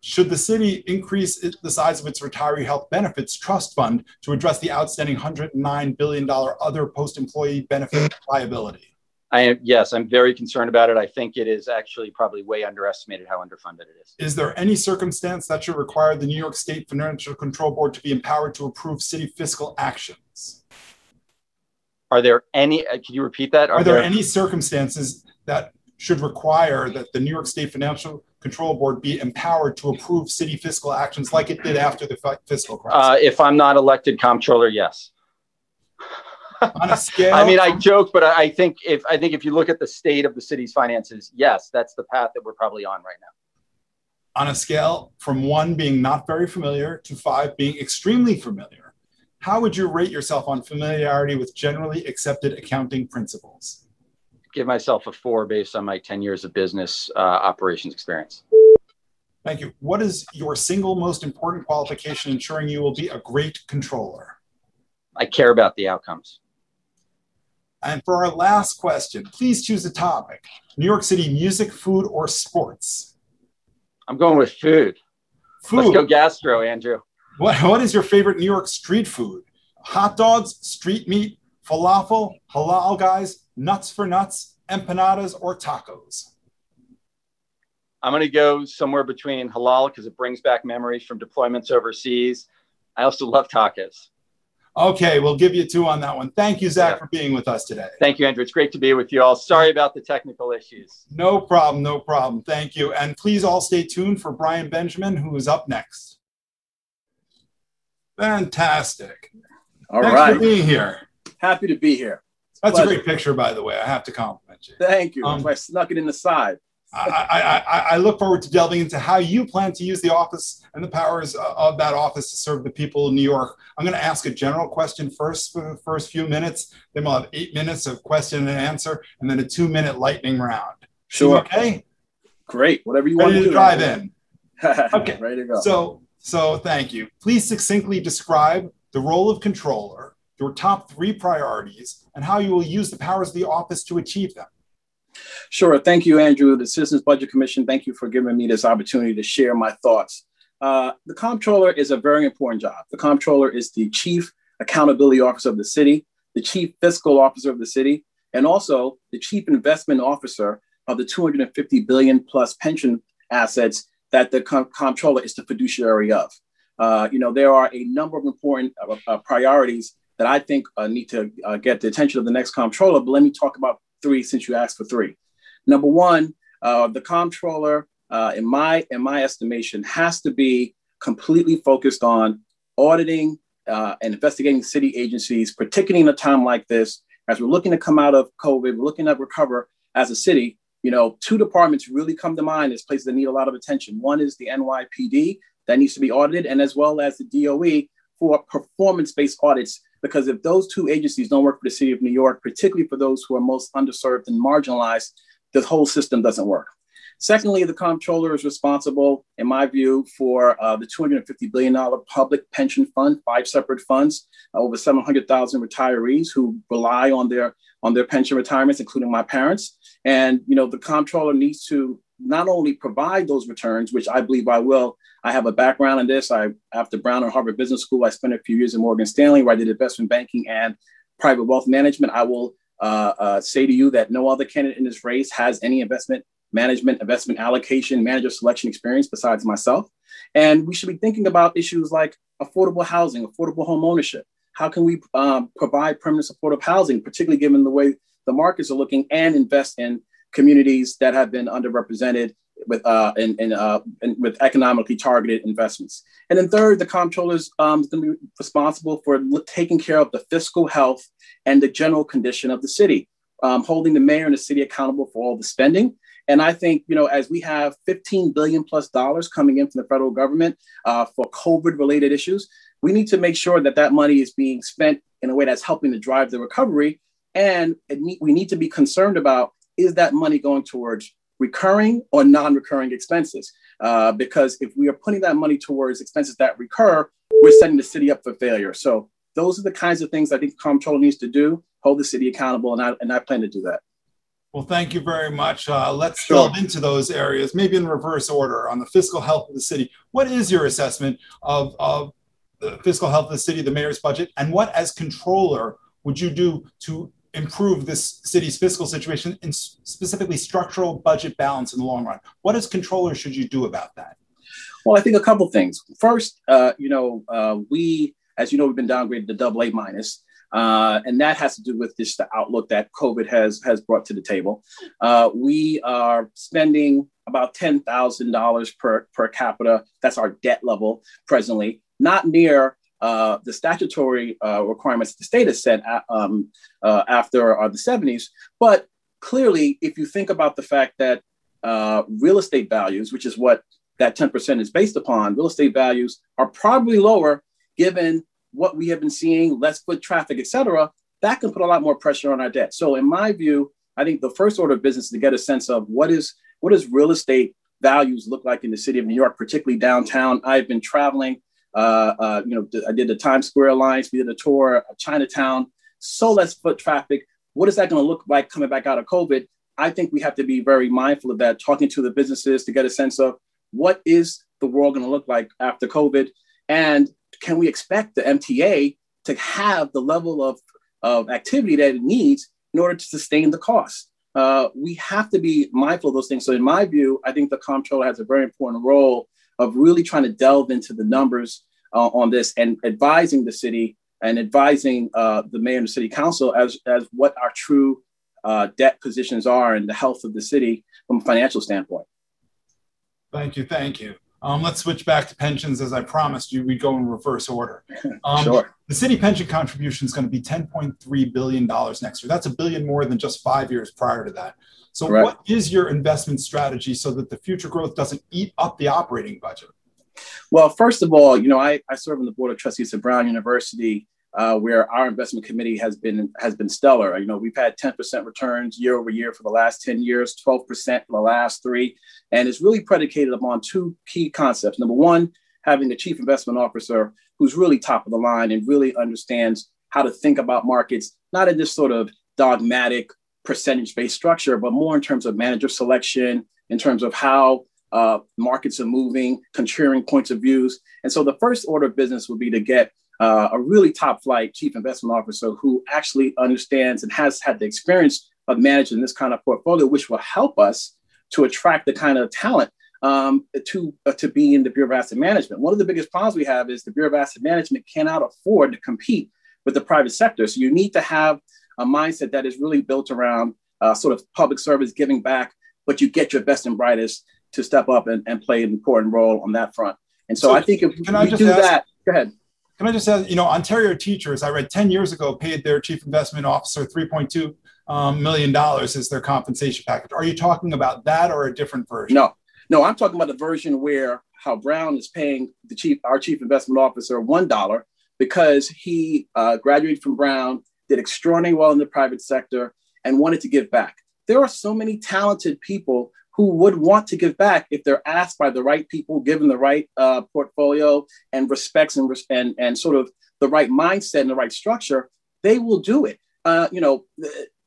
Should the city increase the size of its retiree health benefits trust fund to address the outstanding $109 billion other post employee benefit liability? I am, yes, I'm very concerned about it. I think it is actually probably way underestimated how underfunded it is. Is there any circumstance that should require the New York State Financial Control Board to be empowered to approve city fiscal actions? Are there any, uh, can you repeat that? Are, Are there, there any circumstances that should require that the New York State Financial Control Board be empowered to approve city fiscal actions like it did after the fiscal crisis? Uh, if I'm not elected comptroller, yes. On a scale, I mean, I joke, but I think if I think if you look at the state of the city's finances, yes, that's the path that we're probably on right now. On a scale from one being not very familiar to five being extremely familiar, how would you rate yourself on familiarity with generally accepted accounting principles? Give myself a four based on my 10 years of business uh, operations experience. Thank you. What is your single most important qualification ensuring you will be a great controller? I care about the outcomes. And for our last question, please choose a topic New York City music, food, or sports? I'm going with food. Food. Let's go gastro, Andrew. What, what is your favorite New York street food? Hot dogs, street meat, falafel, halal guys, nuts for nuts, empanadas, or tacos? I'm going to go somewhere between halal because it brings back memories from deployments overseas. I also love tacos. Okay, we'll give you two on that one. Thank you, Zach, yeah. for being with us today. Thank you, Andrew. It's great to be with you all. Sorry about the technical issues. No problem, no problem. Thank you. And please all stay tuned for Brian Benjamin, who is up next. Fantastic. All Thanks right. for being here. Happy to be here. That's Pleasure. a great picture, by the way. I have to compliment you. Thank you. Um, I snuck it in the side. I, I, I, look forward to delving into how you plan to use the office and the powers of that office to serve the people of New York. I'm going to ask a general question first for the first few minutes. Then we'll have eight minutes of question and answer, and then a two minute lightning round. Sure. Okay. Great. Whatever you Ready want to, to drive in. okay. Ready to go. So, so thank you. Please succinctly describe the role of controller, your top three priorities, and how you will use the powers of the office to achieve them. Sure. Thank you, Andrew. The Citizens Budget Commission, thank you for giving me this opportunity to share my thoughts. Uh, the comptroller is a very important job. The comptroller is the chief accountability officer of the city, the chief fiscal officer of the city, and also the chief investment officer of the 250 billion plus pension assets that the com- comptroller is the fiduciary of. Uh, you know, there are a number of important uh, uh, priorities that I think uh, need to uh, get the attention of the next comptroller. But let me talk about three since you asked for three. Number one, uh, the comptroller, in my in my estimation, has to be completely focused on auditing and investigating city agencies, particularly in a time like this, as we're looking to come out of COVID, we're looking to recover as a city you know, two departments really come to mind as places that need a lot of attention. One is the NYPD that needs to be audited, and as well as the DOE for performance-based audits. Because if those two agencies don't work for the city of New York, particularly for those who are most underserved and marginalized, the whole system doesn't work. Secondly, the comptroller is responsible, in my view, for uh, the $250 billion public pension fund, five separate funds, uh, over 700,000 retirees who rely on their on their pension retirements, including my parents. And you know, the comptroller needs to not only provide those returns, which I believe I will. I have a background in this. I after Brown and Harvard Business School, I spent a few years in Morgan Stanley, where I did investment banking and private wealth management. I will uh, uh, say to you that no other candidate in this race has any investment management, investment allocation, manager selection experience besides myself. And we should be thinking about issues like affordable housing, affordable home ownership. How can we um, provide permanent supportive housing, particularly given the way the markets are looking, and invest in communities that have been underrepresented with uh, in, in, uh, in, with economically targeted investments. And then third, the comptroller is um, going to be responsible for taking care of the fiscal health and the general condition of the city, um, holding the mayor and the city accountable for all the spending and I think, you know, as we have 15 billion plus dollars coming in from the federal government uh, for COVID related issues, we need to make sure that that money is being spent in a way that's helping to drive the recovery. And we need to be concerned about is that money going towards recurring or non recurring expenses? Uh, because if we are putting that money towards expenses that recur, we're setting the city up for failure. So those are the kinds of things I think comptroller needs to do, hold the city accountable, and I, and I plan to do that. Well, thank you very much. Uh, let's sure. delve into those areas, maybe in reverse order on the fiscal health of the city. What is your assessment of, of the fiscal health of the city, the mayor's budget, and what, as controller, would you do to improve this city's fiscal situation and specifically structural budget balance in the long run? What, as controller, should you do about that? Well, I think a couple things. First, uh, you know, uh, we, as you know, we've been downgraded to double A minus. Uh, and that has to do with just the outlook that COVID has has brought to the table. Uh, we are spending about ten thousand dollars per per capita. That's our debt level presently, not near uh, the statutory uh, requirements the state has set uh, um, uh, after the 70s. But clearly, if you think about the fact that real estate values, which is what that 10% is based upon, real estate values are probably lower given what we have been seeing, less foot traffic, et cetera, that can put a lot more pressure on our debt. So in my view, I think the first order of business is to get a sense of what is what does real estate values look like in the city of New York, particularly downtown. I've been traveling. Uh, uh, you know, I did the Times Square Alliance, we did a tour of Chinatown. So less foot traffic. What is that going to look like coming back out of COVID? I think we have to be very mindful of that. Talking to the businesses to get a sense of what is the world going to look like after COVID, and can we expect the MTA to have the level of, of activity that it needs in order to sustain the cost? Uh, we have to be mindful of those things. So, in my view, I think the comptroller has a very important role of really trying to delve into the numbers uh, on this and advising the city and advising uh, the mayor and the city council as, as what our true uh, debt positions are and the health of the city from a financial standpoint. Thank you. Thank you. Um, let's switch back to pensions. As I promised you, we'd go in reverse order. Um, sure. The city pension contribution is going to be $10.3 billion next year. That's a billion more than just five years prior to that. So, right. what is your investment strategy so that the future growth doesn't eat up the operating budget? Well, first of all, you know, I, I serve on the board of trustees at Brown University uh, where our investment committee has been has been stellar. You know, we've had 10% returns year over year for the last 10 years, 12% for the last three, and it's really predicated upon two key concepts. Number one, having the chief investment officer who's really top of the line and really understands how to think about markets, not in this sort of dogmatic percentage based structure, but more in terms of manager selection, in terms of how uh, markets are moving, contrarian points of views. And so the first order of business would be to get uh, a really top flight chief investment officer who actually understands and has had the experience of managing this kind of portfolio, which will help us to attract the kind of talent um, to, uh, to be in the Bureau of Asset Management. One of the biggest problems we have is the Bureau of Asset Management cannot afford to compete with the private sector. So you need to have a mindset that is really built around uh, sort of public service giving back, but you get your best and brightest to step up and, and play an important role on that front. And so, so I think if can we do ask, that, go ahead. Can I just ask, you know, Ontario teachers, I read 10 years ago, paid their chief investment officer $3.2 um, million dollars as their compensation package. Are you talking about that or a different version? No, no, I'm talking about the version where how Brown is paying the chief, our chief investment officer, $1 because he uh, graduated from Brown, did extraordinarily well in the private sector, and wanted to give back. There are so many talented people who would want to give back if they're asked by the right people, given the right uh, portfolio and respects and, and, and sort of the right mindset and the right structure, they will do it. Uh, you know,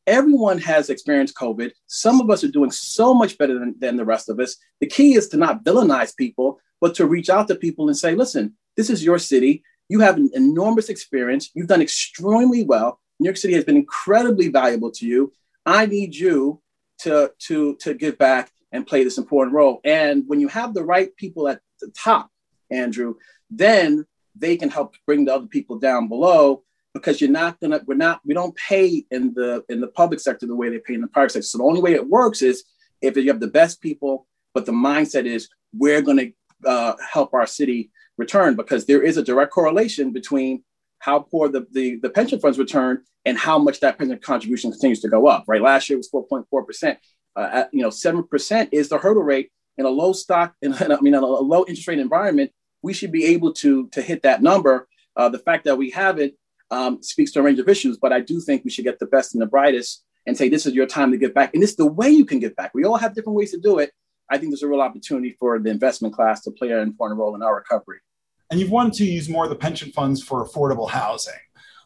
everyone has experienced COVID. Some of us are doing so much better than, than the rest of us. The key is to not villainize people, but to reach out to people and say, listen, this is your city. You have an enormous experience. You've done extremely well. New York City has been incredibly valuable to you. I need you to, to, to give back and play this important role. And when you have the right people at the top, Andrew, then they can help bring the other people down below because you're not gonna we're not we don't pay in the in the public sector the way they pay in the private sector. So the only way it works is if you have the best people, but the mindset is we're gonna uh, help our city return because there is a direct correlation between how poor the, the, the pension funds return and how much that pension contribution continues to go up. Right, last year was 4.4 percent. Uh, at, you know, seven percent is the hurdle rate in a low stock. In, I mean, in a low interest rate environment, we should be able to to hit that number. Uh, the fact that we have it um, speaks to a range of issues, but I do think we should get the best and the brightest and say this is your time to give back, and this is the way you can give back. We all have different ways to do it. I think there's a real opportunity for the investment class to play an important role in our recovery. And you've wanted to use more of the pension funds for affordable housing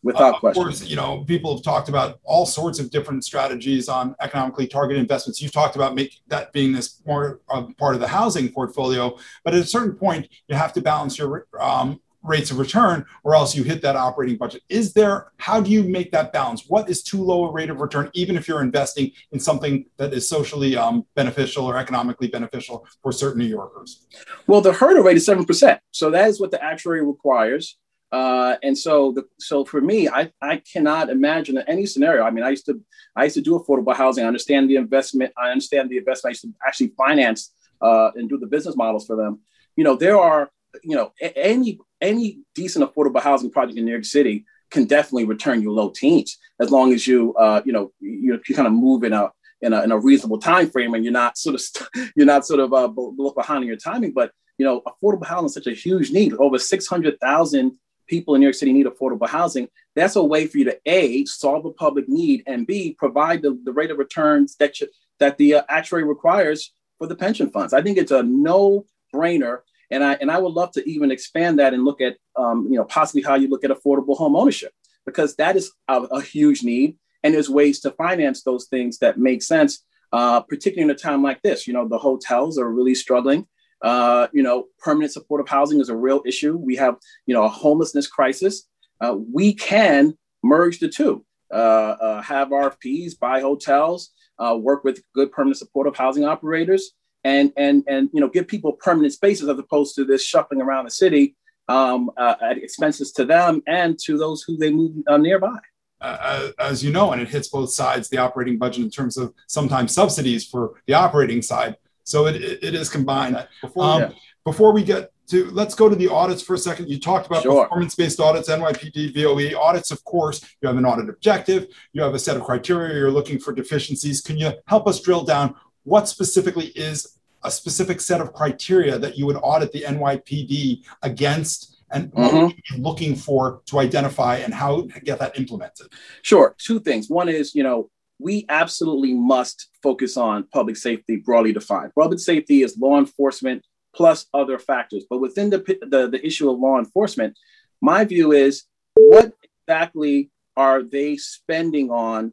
without uh, question. Course, you know, people have talked about all sorts of different strategies on economically targeted investments. You've talked about make that being this more uh, part of the housing portfolio, but at a certain point, you have to balance your um, rates of return, or else you hit that operating budget. Is there? How do you make that balance? What is too low a rate of return, even if you're investing in something that is socially um, beneficial or economically beneficial for certain New Yorkers? Well, the hurdle rate is seven percent, so that is what the actuary requires. Uh, and so, the, so for me, I, I cannot imagine any scenario. I mean, I used to I used to do affordable housing. I understand the investment. I understand the investment. I used to actually finance uh, and do the business models for them. You know, there are you know any any decent affordable housing project in New York City can definitely return you low teens as long as you uh, you know you, you kind of move in a in a, in a reasonable time frame and you're not sort of you you're not sort of uh, behind in your timing. But you know, affordable housing is such a huge need. Over six hundred thousand people in New York City need affordable housing, that's a way for you to A, solve a public need, and B, provide the, the rate of returns that, you, that the uh, actuary requires for the pension funds. I think it's a no brainer. And I, and I would love to even expand that and look at, um, you know, possibly how you look at affordable home ownership, because that is a, a huge need. And there's ways to finance those things that make sense, uh, particularly in a time like this. You know, the hotels are really struggling. Uh, you know, permanent supportive housing is a real issue. We have, you know, a homelessness crisis. Uh, we can merge the two. Uh, uh have RFPs, buy hotels, uh, work with good permanent supportive housing operators, and and and you know, give people permanent spaces as opposed to this shuffling around the city um, at expenses to them and to those who they move nearby. Uh, as you know, and it hits both sides the operating budget in terms of sometimes subsidies for the operating side, so it, it is combined. Before, um, yeah. before we get to, let's go to the audits for a second. You talked about sure. performance-based audits, NYPD, DOE audits. Of course, you have an audit objective. You have a set of criteria. You're looking for deficiencies. Can you help us drill down what specifically is a specific set of criteria that you would audit the NYPD against? and mm-hmm. looking for to identify and how to get that implemented? Sure. Two things. One is, you know, we absolutely must focus on public safety broadly defined. Public safety is law enforcement plus other factors. But within the, the, the issue of law enforcement, My view is what exactly are they spending on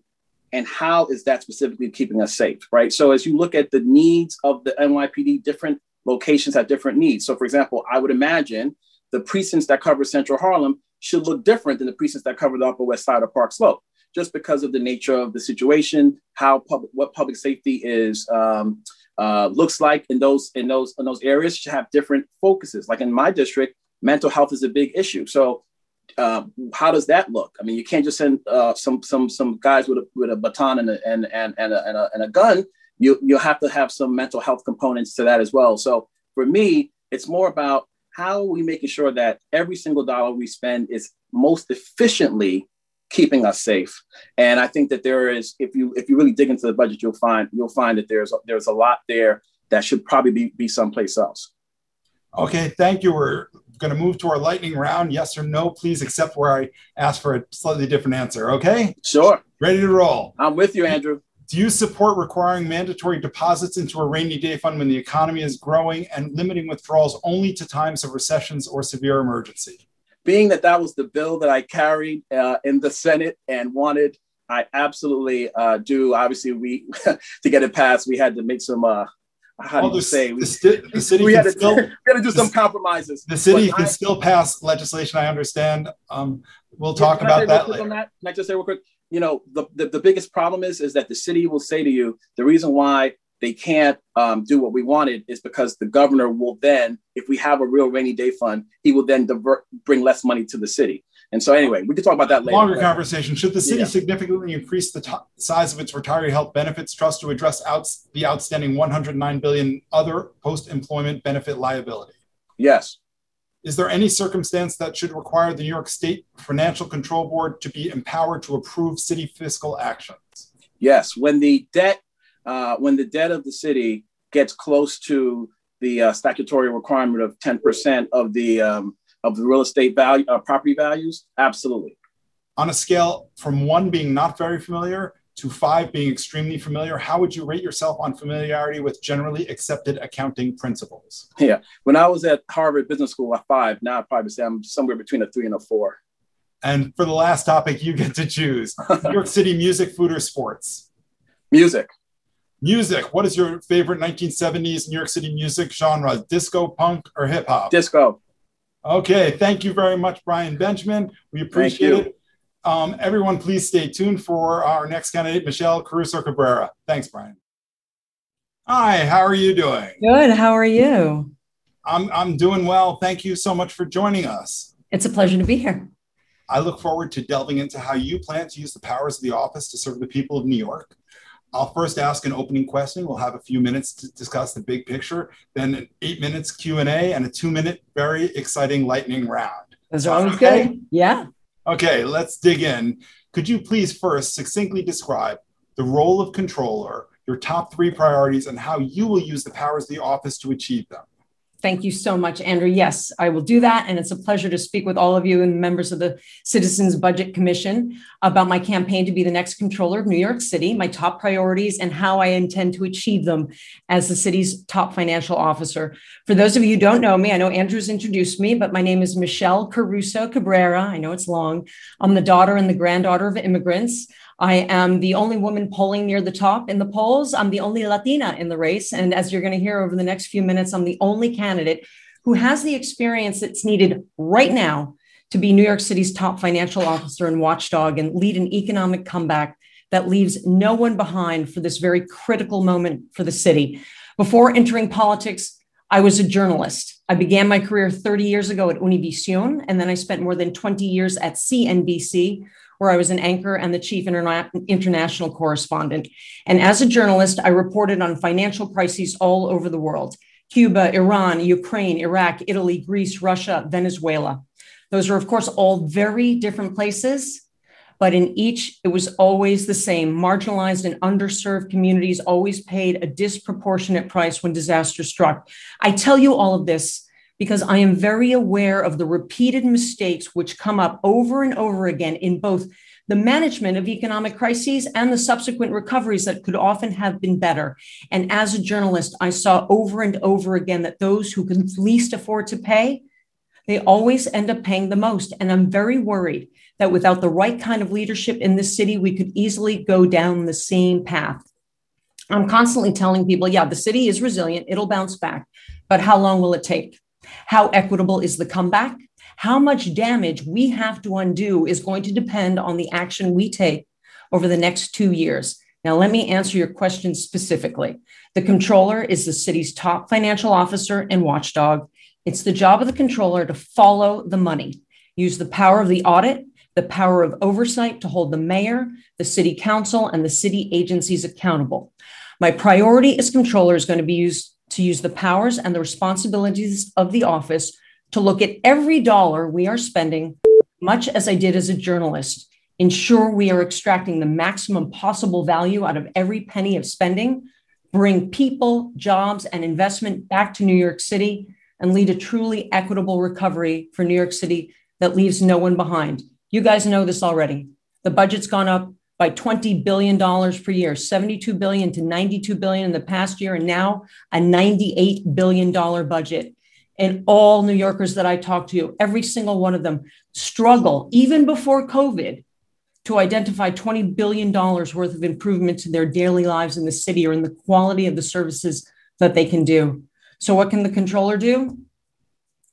and how is that specifically keeping us safe, right? So as you look at the needs of the NYPD, different locations have different needs. So for example, I would imagine the precincts that cover Central Harlem should look different than the precincts that cover the Upper West Side of Park Slope, just because of the nature of the situation, how public, what public safety is um, uh, looks like in those in those in those areas should have different focuses. Like in my district, mental health is a big issue. So uh, how does that look? I mean, you can't just send uh, some some some guys with a with a baton and a, and and and a, and a, and a gun. You you have to have some mental health components to that as well. So for me, it's more about how are we making sure that every single dollar we spend is most efficiently keeping us safe. And I think that there is, if you if you really dig into the budget, you'll find you'll find that there's there's a lot there that should probably be, be someplace else. Okay, thank you. We're going to move to our lightning round. Yes or no, please accept where I ask for a slightly different answer. Okay? Sure. Ready to roll. I'm with you, Andrew. Do you support requiring mandatory deposits into a rainy day fund when the economy is growing and limiting withdrawals only to times of recessions or severe emergency? Being that that was the bill that I carried uh, in the Senate and wanted, I absolutely uh, do. Obviously, we to get it passed, we had to make some uh, how do you say st- the city we had, to, still, we had to do some compromises. The city but can I, still pass legislation. I understand. Um, we'll talk about that later. That? Can I just say real quick? You know, the, the, the biggest problem is is that the city will say to you the reason why they can't um, do what we wanted is because the governor will then, if we have a real rainy day fund, he will then divert, bring less money to the city. And so, anyway, we can talk about that later. Longer conversation. Should the city yeah. significantly increase the t- size of its retiree health benefits trust to address outs- the outstanding 109 billion other post-employment benefit liability? Yes. Is there any circumstance that should require the New York State Financial Control Board to be empowered to approve city fiscal actions? Yes. When the debt, uh, when the debt of the city gets close to the uh, statutory requirement of 10% of the um, of the real estate value, uh, property values? Absolutely. On a scale from one being not very familiar to five being extremely familiar, how would you rate yourself on familiarity with generally accepted accounting principles? Yeah, when I was at Harvard Business School at five, now I'd probably say I'm somewhere between a three and a four. And for the last topic, you get to choose New York City music, food, or sports? Music. Music. What is your favorite 1970s New York City music genre? Disco, punk, or hip hop? Disco. Okay, thank you very much, Brian Benjamin. We appreciate it. Um, everyone, please stay tuned for our next candidate, Michelle Caruso Cabrera. Thanks, Brian. Hi, how are you doing? Good. How are you? I'm, I'm doing well. Thank you so much for joining us. It's a pleasure to be here. I look forward to delving into how you plan to use the powers of the office to serve the people of New York. I'll first ask an opening question. We'll have a few minutes to discuss the big picture, then an eight minutes Q&A and a two minute very exciting lightning round. That's always okay? good. Yeah. Okay, let's dig in. Could you please first succinctly describe the role of controller, your top three priorities, and how you will use the powers of the office to achieve them? Thank you so much, Andrew. Yes, I will do that. And it's a pleasure to speak with all of you and members of the Citizens Budget Commission about my campaign to be the next controller of New York City, my top priorities, and how I intend to achieve them as the city's top financial officer. For those of you who don't know me, I know Andrew's introduced me, but my name is Michelle Caruso Cabrera. I know it's long. I'm the daughter and the granddaughter of immigrants. I am the only woman polling near the top in the polls. I'm the only Latina in the race. And as you're going to hear over the next few minutes, I'm the only candidate who has the experience that's needed right now to be New York City's top financial officer and watchdog and lead an economic comeback that leaves no one behind for this very critical moment for the city. Before entering politics, I was a journalist. I began my career 30 years ago at Univision, and then I spent more than 20 years at CNBC, where I was an anchor and the chief interna- international correspondent. And as a journalist, I reported on financial crises all over the world Cuba, Iran, Ukraine, Iraq, Italy, Greece, Russia, Venezuela. Those are, of course, all very different places, but in each, it was always the same. Marginalized and underserved communities always paid a disproportionate price when disaster struck. I tell you all of this because I am very aware of the repeated mistakes which come up over and over again in both the management of economic crises and the subsequent recoveries that could often have been better. And as a journalist, I saw over and over again that those who can least afford to pay, they always end up paying the most. And I'm very worried that without the right kind of leadership in this city, we could easily go down the same path. I'm constantly telling people, yeah, the city is resilient, it'll bounce back, but how long will it take? How equitable is the comeback? How much damage we have to undo is going to depend on the action we take over the next two years. Now, let me answer your question specifically. The controller is the city's top financial officer and watchdog. It's the job of the controller to follow the money, use the power of the audit, the power of oversight to hold the mayor, the city council, and the city agencies accountable. My priority as controller is going to be used to use the powers and the responsibilities of the office to look at every dollar we are spending, much as I did as a journalist, ensure we are extracting the maximum possible value out of every penny of spending, bring people, jobs, and investment back to New York City, and lead a truly equitable recovery for New York City that leaves no one behind. You guys know this already. The budget's gone up by $20 billion per year, 72 billion to 92 billion in the past year, and now a $98 billion budget. And all New Yorkers that I talk to, every single one of them struggle, even before COVID, to identify $20 billion worth of improvements in their daily lives in the city or in the quality of the services that they can do. So, what can the controller do?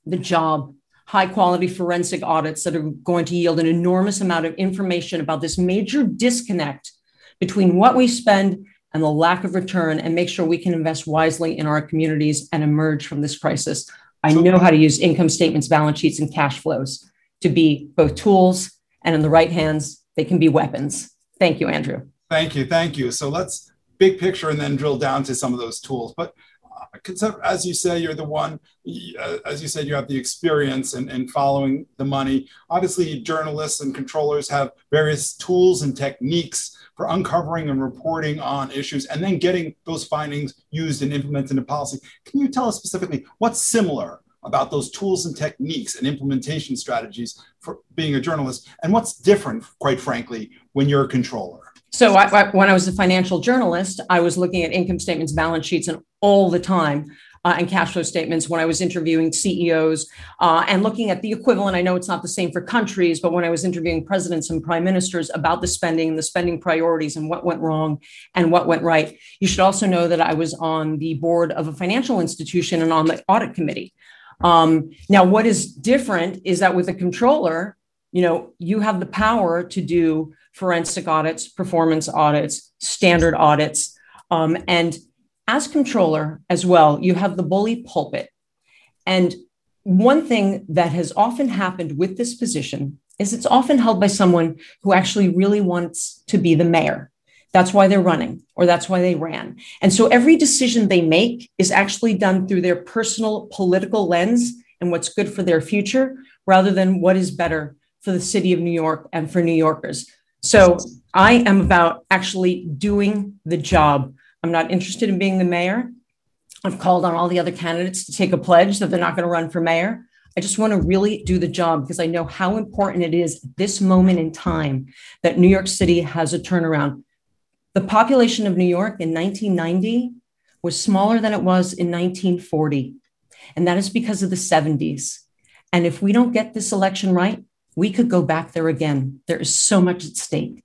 The job high quality forensic audits that are going to yield an enormous amount of information about this major disconnect between what we spend and the lack of return and make sure we can invest wisely in our communities and emerge from this crisis. I know how to use income statements, balance sheets, and cash flows to be both tools and in the right hands, they can be weapons. Thank you, Andrew. Thank you. Thank you. So let's big picture and then drill down to some of those tools. But as you say, you're the one, uh, as you said, you have the experience in, in following the money. Obviously, journalists and controllers have various tools and techniques for uncovering and reporting on issues and then getting those findings used and implemented in policy. Can you tell us specifically what's similar about those tools and techniques and implementation strategies for being a journalist and what's different, quite frankly, when you're a controller? So I, I, when I was a financial journalist, I was looking at income statements, balance sheets, and all the time. Uh, and cash flow statements when I was interviewing CEOs uh, and looking at the equivalent. I know it's not the same for countries, but when I was interviewing presidents and prime ministers about the spending, and the spending priorities, and what went wrong and what went right. You should also know that I was on the board of a financial institution and on the audit committee. Um, now, what is different is that with a controller, you know, you have the power to do forensic audits, performance audits, standard audits, um, and as controller as well, you have the bully pulpit. And one thing that has often happened with this position is it's often held by someone who actually really wants to be the mayor. That's why they're running, or that's why they ran. And so every decision they make is actually done through their personal political lens and what's good for their future rather than what is better for the city of New York and for New Yorkers. So I am about actually doing the job I'm not interested in being the mayor. I've called on all the other candidates to take a pledge that they're not going to run for mayor. I just want to really do the job because I know how important it is at this moment in time that New York City has a turnaround. The population of New York in 1990 was smaller than it was in 1940. And that is because of the 70s. And if we don't get this election right, we could go back there again. There is so much at stake.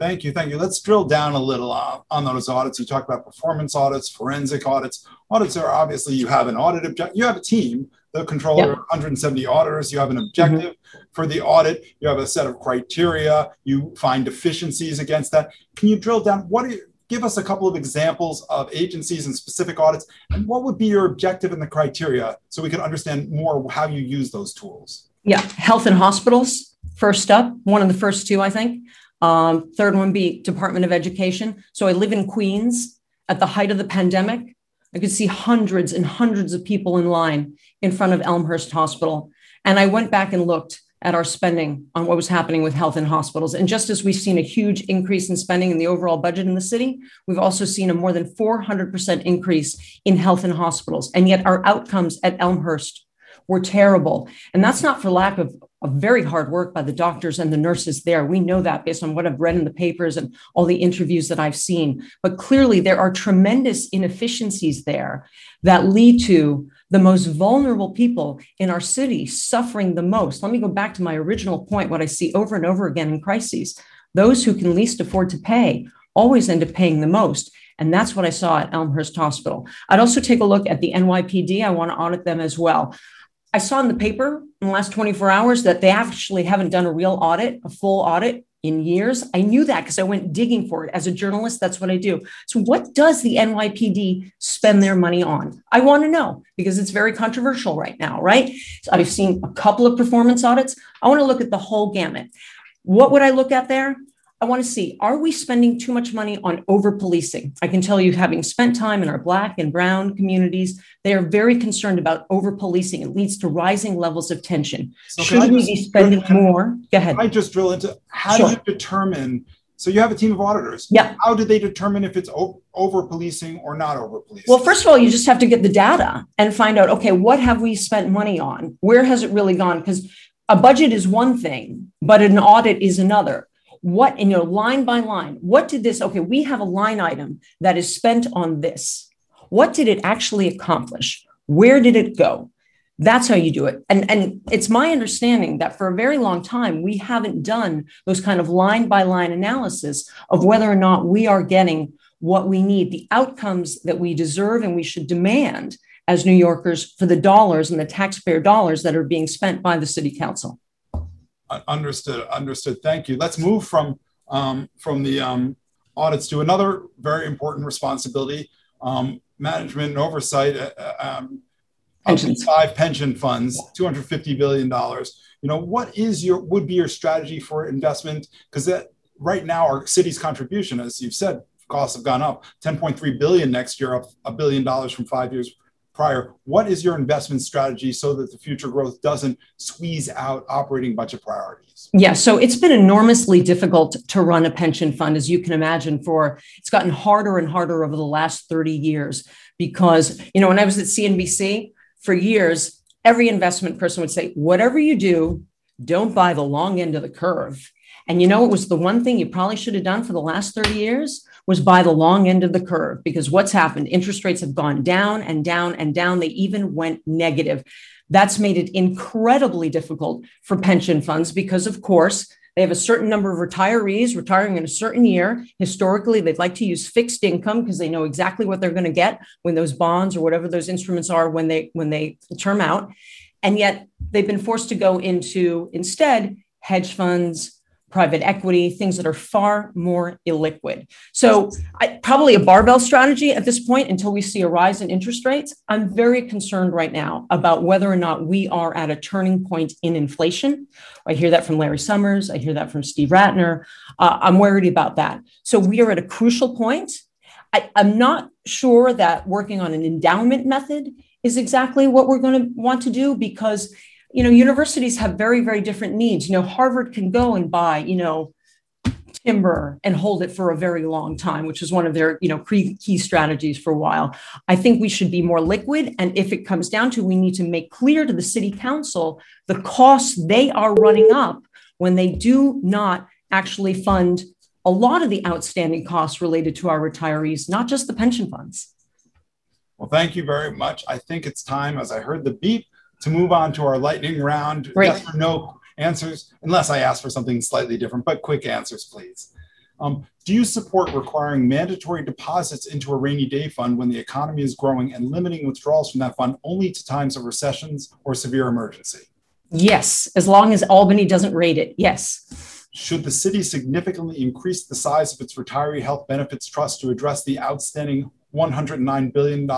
Thank you. Thank you. Let's drill down a little uh, on those audits. You talked about performance audits, forensic audits. Audits are obviously you have an audit object. You have a team, the controller, yeah. 170 auditors. You have an objective mm-hmm. for the audit. You have a set of criteria. You find deficiencies against that. Can you drill down? What do you, give us a couple of examples of agencies and specific audits, and what would be your objective and the criteria so we can understand more how you use those tools? Yeah, health and hospitals. First up, one of the first two, I think. Um, third one be Department of Education. So I live in Queens at the height of the pandemic. I could see hundreds and hundreds of people in line in front of Elmhurst Hospital. And I went back and looked at our spending on what was happening with health and hospitals. And just as we've seen a huge increase in spending in the overall budget in the city, we've also seen a more than 400% increase in health and hospitals. And yet our outcomes at Elmhurst were terrible. And that's not for lack of of very hard work by the doctors and the nurses there. We know that based on what I've read in the papers and all the interviews that I've seen. But clearly, there are tremendous inefficiencies there that lead to the most vulnerable people in our city suffering the most. Let me go back to my original point, what I see over and over again in crises. Those who can least afford to pay always end up paying the most. And that's what I saw at Elmhurst Hospital. I'd also take a look at the NYPD. I want to audit them as well. I saw in the paper in the last 24 hours that they actually haven't done a real audit, a full audit in years. I knew that because I went digging for it. As a journalist, that's what I do. So, what does the NYPD spend their money on? I want to know because it's very controversial right now, right? So I've seen a couple of performance audits. I want to look at the whole gamut. What would I look at there? I want to see are we spending too much money on over policing? I can tell you, having spent time in our Black and Brown communities, they are very concerned about over policing. It leads to rising levels of tension. So Should we be spending more? Go ahead. I just drill into how sure. do you determine? So you have a team of auditors. Yeah. How do they determine if it's over policing or not over policing? Well, first of all, you just have to get the data and find out okay, what have we spent money on? Where has it really gone? Because a budget is one thing, but an audit is another what you know line by line what did this okay we have a line item that is spent on this. What did it actually accomplish? Where did it go? That's how you do it. And and it's my understanding that for a very long time we haven't done those kind of line by line analysis of whether or not we are getting what we need the outcomes that we deserve and we should demand as new yorkers for the dollars and the taxpayer dollars that are being spent by the city council understood. Understood. Thank you. Let's move from um, from the um, audits to another very important responsibility: um, management and oversight. Uh, uh um, five pension funds, two hundred fifty billion dollars. You know, what is your would be your strategy for investment? Because that right now our city's contribution, as you've said, costs have gone up. Ten point three billion next year, up a billion dollars from five years prior. What is your investment strategy so that the future growth doesn't squeeze out operating budget priorities? Yeah, so it's been enormously difficult to run a pension fund, as you can imagine. For it's gotten harder and harder over the last 30 years because, you know, when I was at CNBC for years, every investment person would say, whatever you do, don't buy the long end of the curve. And you know, it was the one thing you probably should have done for the last 30 years was buy the long end of the curve because what's happened? Interest rates have gone down and down and down. They even went negative. That's made it incredibly difficult for pension funds because, of course, they have a certain number of retirees retiring in a certain year. Historically, they'd like to use fixed income because they know exactly what they're going to get when those bonds or whatever those instruments are when they when they term out. And yet they've been forced to go into instead hedge funds, private equity, things that are far more illiquid. So, I, probably a barbell strategy at this point until we see a rise in interest rates. I'm very concerned right now about whether or not we are at a turning point in inflation. I hear that from Larry Summers, I hear that from Steve Rattner. Uh, I'm worried about that. So, we are at a crucial point. I, I'm not sure that working on an endowment method is exactly what we're going to want to do because you know, universities have very, very different needs. You know, Harvard can go and buy, you know, timber and hold it for a very long time, which is one of their, you know, key strategies for a while. I think we should be more liquid. And if it comes down to, we need to make clear to the city council the costs they are running up when they do not actually fund a lot of the outstanding costs related to our retirees, not just the pension funds. Well, thank you very much. I think it's time, as I heard the beep, to move on to our lightning round. Right. Yes or no answers, unless I ask for something slightly different, but quick answers, please. Um, do you support requiring mandatory deposits into a rainy day fund when the economy is growing and limiting withdrawals from that fund only to times of recessions or severe emergency? Yes, as long as Albany doesn't rate it. Yes. Should the city significantly increase the size of its retiree health benefits trust to address the outstanding $109 billion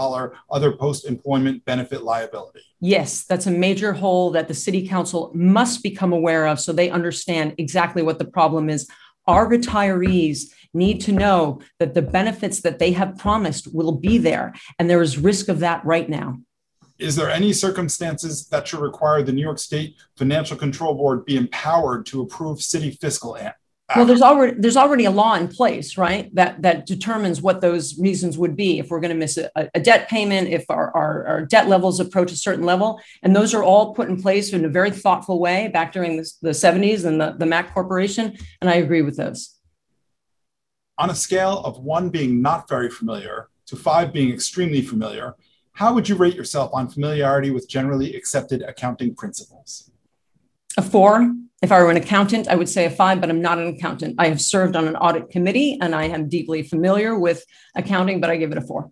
other post employment benefit liability? Yes, that's a major hole that the city council must become aware of so they understand exactly what the problem is. Our retirees need to know that the benefits that they have promised will be there, and there is risk of that right now. Is there any circumstances that should require the New York State Financial Control Board be empowered to approve city fiscal Ah. well, there's already there's already a law in place, right? That that determines what those reasons would be if we're going to miss a, a, debt payment, if our, our, our, debt levels approach a certain level, and those are all put in place in a very thoughtful way back during the, the 70s and the, the Mac Corporation, and I agree with those. On a scale of one being not very familiar to five being extremely familiar, how would you rate yourself on familiarity with generally accepted accounting principles? A four. If I were an accountant, I would say a five, but I'm not an accountant. I have served on an audit committee and I am deeply familiar with accounting, but I give it a four.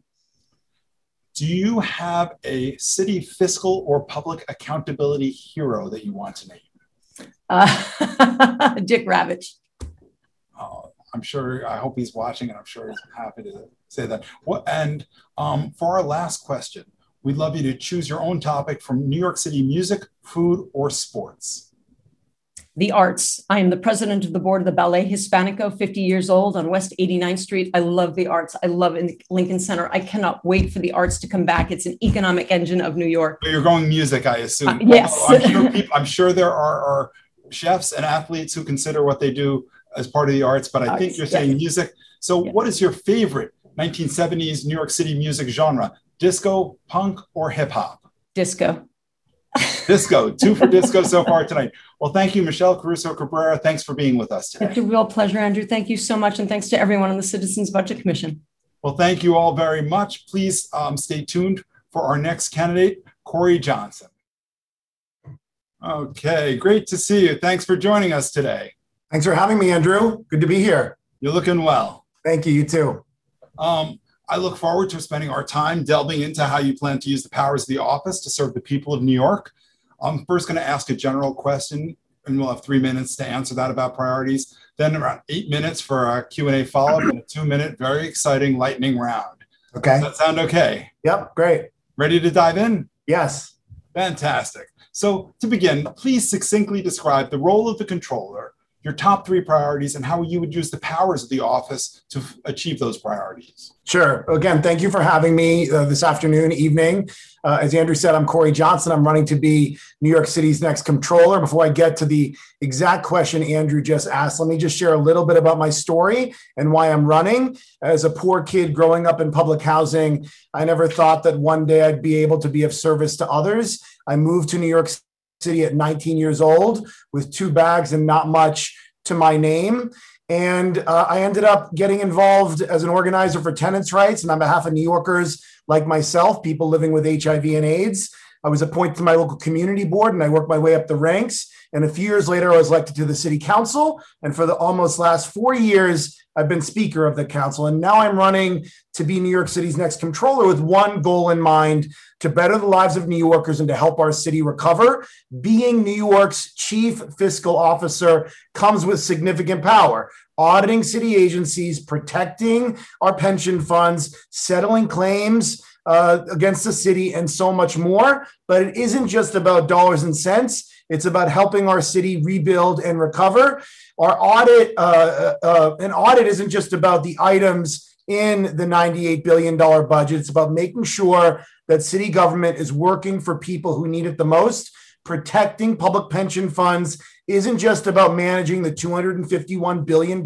Do you have a city fiscal or public accountability hero that you want to name? Uh, Dick Ravitch. Oh, I'm sure. I hope he's watching, and I'm sure he's happy to say that. What and um, for our last question, we'd love you to choose your own topic from New York City music, food, or sports the arts. I am the president of the board of the Ballet Hispanico, 50 years old on West 89th Street. I love the arts. I love in Lincoln Center. I cannot wait for the arts to come back. It's an economic engine of New York. You're going music, I assume. Uh, yes. I'm, sure people, I'm, sure there are, are, chefs and athletes who consider what they do as part of the arts, but I arts, think you're saying yes. music. So, yes. what is your favorite 1970s New York City music genre? Disco, punk, or hip hop? Disco disco, two for disco so far tonight. Well, thank you, Michelle Caruso Cabrera. Thanks for being with us today. It's a real pleasure, Andrew. Thank you so much. And thanks to everyone on the Citizens Budget Commission. Well, thank you all very much. Please um, stay tuned for our next candidate, Corey Johnson. Okay, great to see you. Thanks for joining us today. Thanks for having me, Andrew. Good to be here. You're looking well. Thank you. You too. Um, I look forward to spending our time delving into how you plan to use the powers of the office to serve the people of New York. I'm first going to ask a general question, and we'll have three minutes to answer that about priorities. Then around eight minutes for a Q&A follow-up and a two-minute, very exciting lightning round. Okay. Does that sound okay? Yep, great. Ready to dive in? Yes. Fantastic. So to begin, please succinctly describe the role of the controller your top three priorities and how you would use the powers of the office to f- achieve those priorities. Sure. Again, thank you for having me uh, this afternoon, evening. Uh, as Andrew said, I'm Corey Johnson. I'm running to be New York City's next controller. Before I get to the exact question Andrew just asked, let me just share a little bit about my story and why I'm running. As a poor kid growing up in public housing, I never thought that one day I'd be able to be of service to others. I moved to New York City at 19 years old with two bags and not much to my name. And uh, I ended up getting involved as an organizer for tenants' rights and on behalf of New Yorkers like myself, people living with HIV and AIDS. I was appointed to my local community board and I worked my way up the ranks. And a few years later, I was elected to the city council. And for the almost last four years, I've been speaker of the council. And now I'm running to be New York City's next controller with one goal in mind to better the lives of New Yorkers and to help our city recover. Being New York's chief fiscal officer comes with significant power. Auditing city agencies, protecting our pension funds, settling claims, uh, against the city and so much more. But it isn't just about dollars and cents. It's about helping our city rebuild and recover. Our audit, uh, uh, uh, an audit isn't just about the items in the $98 billion budget. It's about making sure that city government is working for people who need it the most. Protecting public pension funds isn't just about managing the $251 billion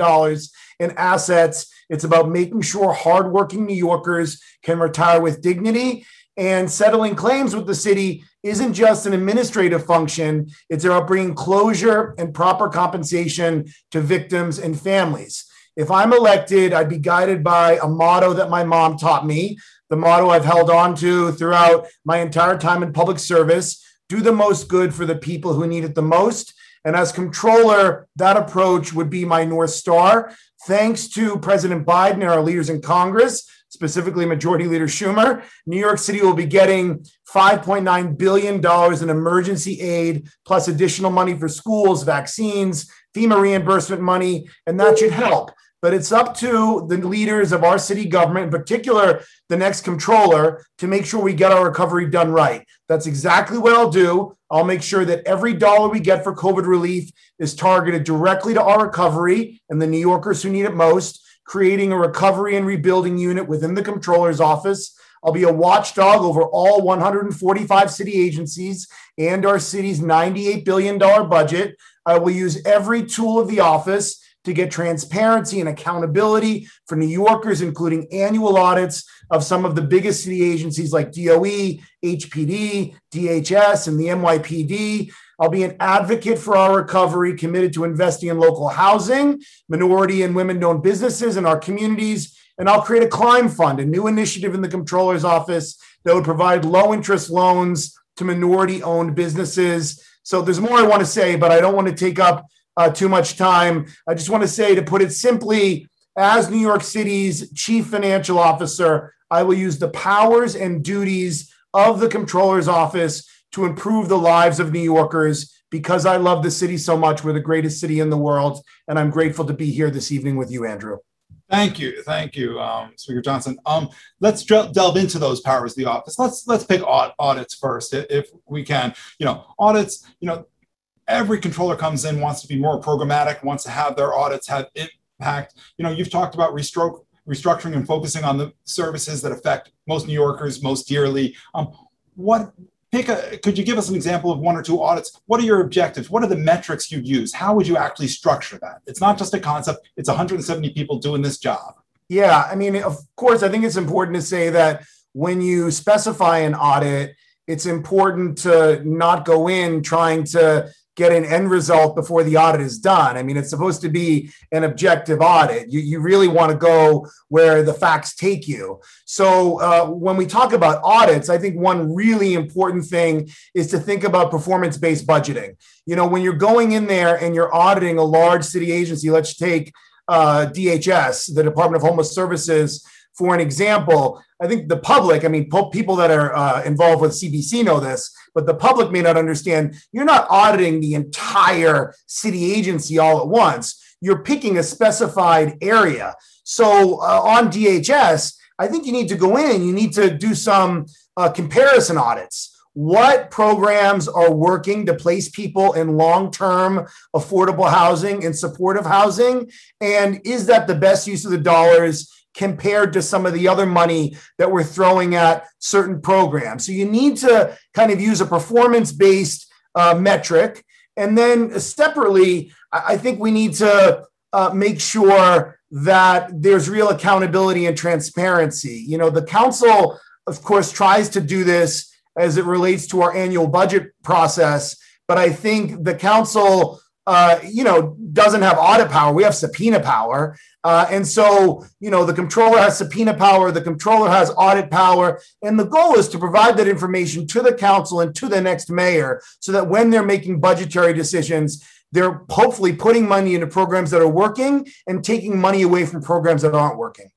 in assets. It's about making sure hardworking New Yorkers can retire with dignity. And settling claims with the city isn't just an administrative function, it's about bringing closure and proper compensation to victims and families. If I'm elected, I'd be guided by a motto that my mom taught me, the motto I've held on to throughout my entire time in public service do the most good for the people who need it the most. And as controller, that approach would be my North Star. Thanks to President Biden and our leaders in Congress, specifically Majority Leader Schumer, New York City will be getting $5.9 billion in emergency aid, plus additional money for schools, vaccines, FEMA reimbursement money, and that should help but it's up to the leaders of our city government, in particular the next controller, to make sure we get our recovery done right. That's exactly what I'll do. I'll make sure that every dollar we get for COVID relief is targeted directly to our recovery and the New Yorkers who need it most, creating a recovery and rebuilding unit within the controller's office. I'll be a watchdog over all 145 city agencies and our city's $98 billion budget. I will use every tool of the office to get transparency and accountability for New Yorkers, including annual audits of some of the biggest city agencies like DOE, HPD, DHS, and the NYPD. I'll be an advocate for our recovery, committed to investing in local housing, minority and women owned businesses in our communities. And I'll create a climb fund, a new initiative in the comptroller's office that would provide low interest loans to minority owned businesses. So there's more I want to say, but I don't want to take up uh, too much time. I just want to say, to put it simply, as New York City's chief financial officer, I will use the powers and duties of the comptroller's office to improve the lives of New Yorkers because I love the city so much. We're the greatest city in the world. And I'm grateful to be here this evening with you, Andrew. Thank you, thank you, um, Speaker Johnson. Um, let's delve into those powers of the office. Let's let's pick audits first, if we can. You know, audits. You know, every controller comes in wants to be more programmatic, wants to have their audits have impact. You know, you've talked about restroke, restructuring and focusing on the services that affect most New Yorkers most dearly. Um, what pick a could you give us an example of one or two audits? What are your objectives? What are the metrics you'd use? How would you actually structure that? It's not just a concept. It's 170 people doing this job. Yeah i mean of course i think it's important to say that when you specify an audit it's important to not go in trying to get an end result before the audit is done. I mean, it's supposed to be an objective audit. You, you really want to go where the facts take you. So, uh, when we talk about audits, I think one really important thing is to think about performance based budgeting. You know, when you're going in there and you're auditing a large city agency, let's take uh, DHS, the Department of Homeless Services for an example, I think the public, I mean, people that are uh, involved with CBC know this, but the public may not understand. You're not auditing the entire city agency all at once. You're picking a specified area. So uh, on DHS, I think you need to go in, you need to do some uh, comparison audits. What programs are working to place people in long term affordable housing and supportive housing? And is that the best use of the dollars? Compared to some of the other money that we're throwing at certain programs. So you need to kind of use a performance based uh, metric. And then separately, I think we need to uh, make sure that there's real accountability and transparency. You know, the council, of course, tries to do this as it relates to our annual budget process, but I think the council uh, you know, doesn't have audit power. We have subpoena power. Uh, and so, you know, the controller has subpoena power, the controller has audit power. And the goal is to provide that information to the council and to the next mayor so that when they're making budgetary decisions, they're hopefully putting money into programs that are working and taking money away from programs that aren't working.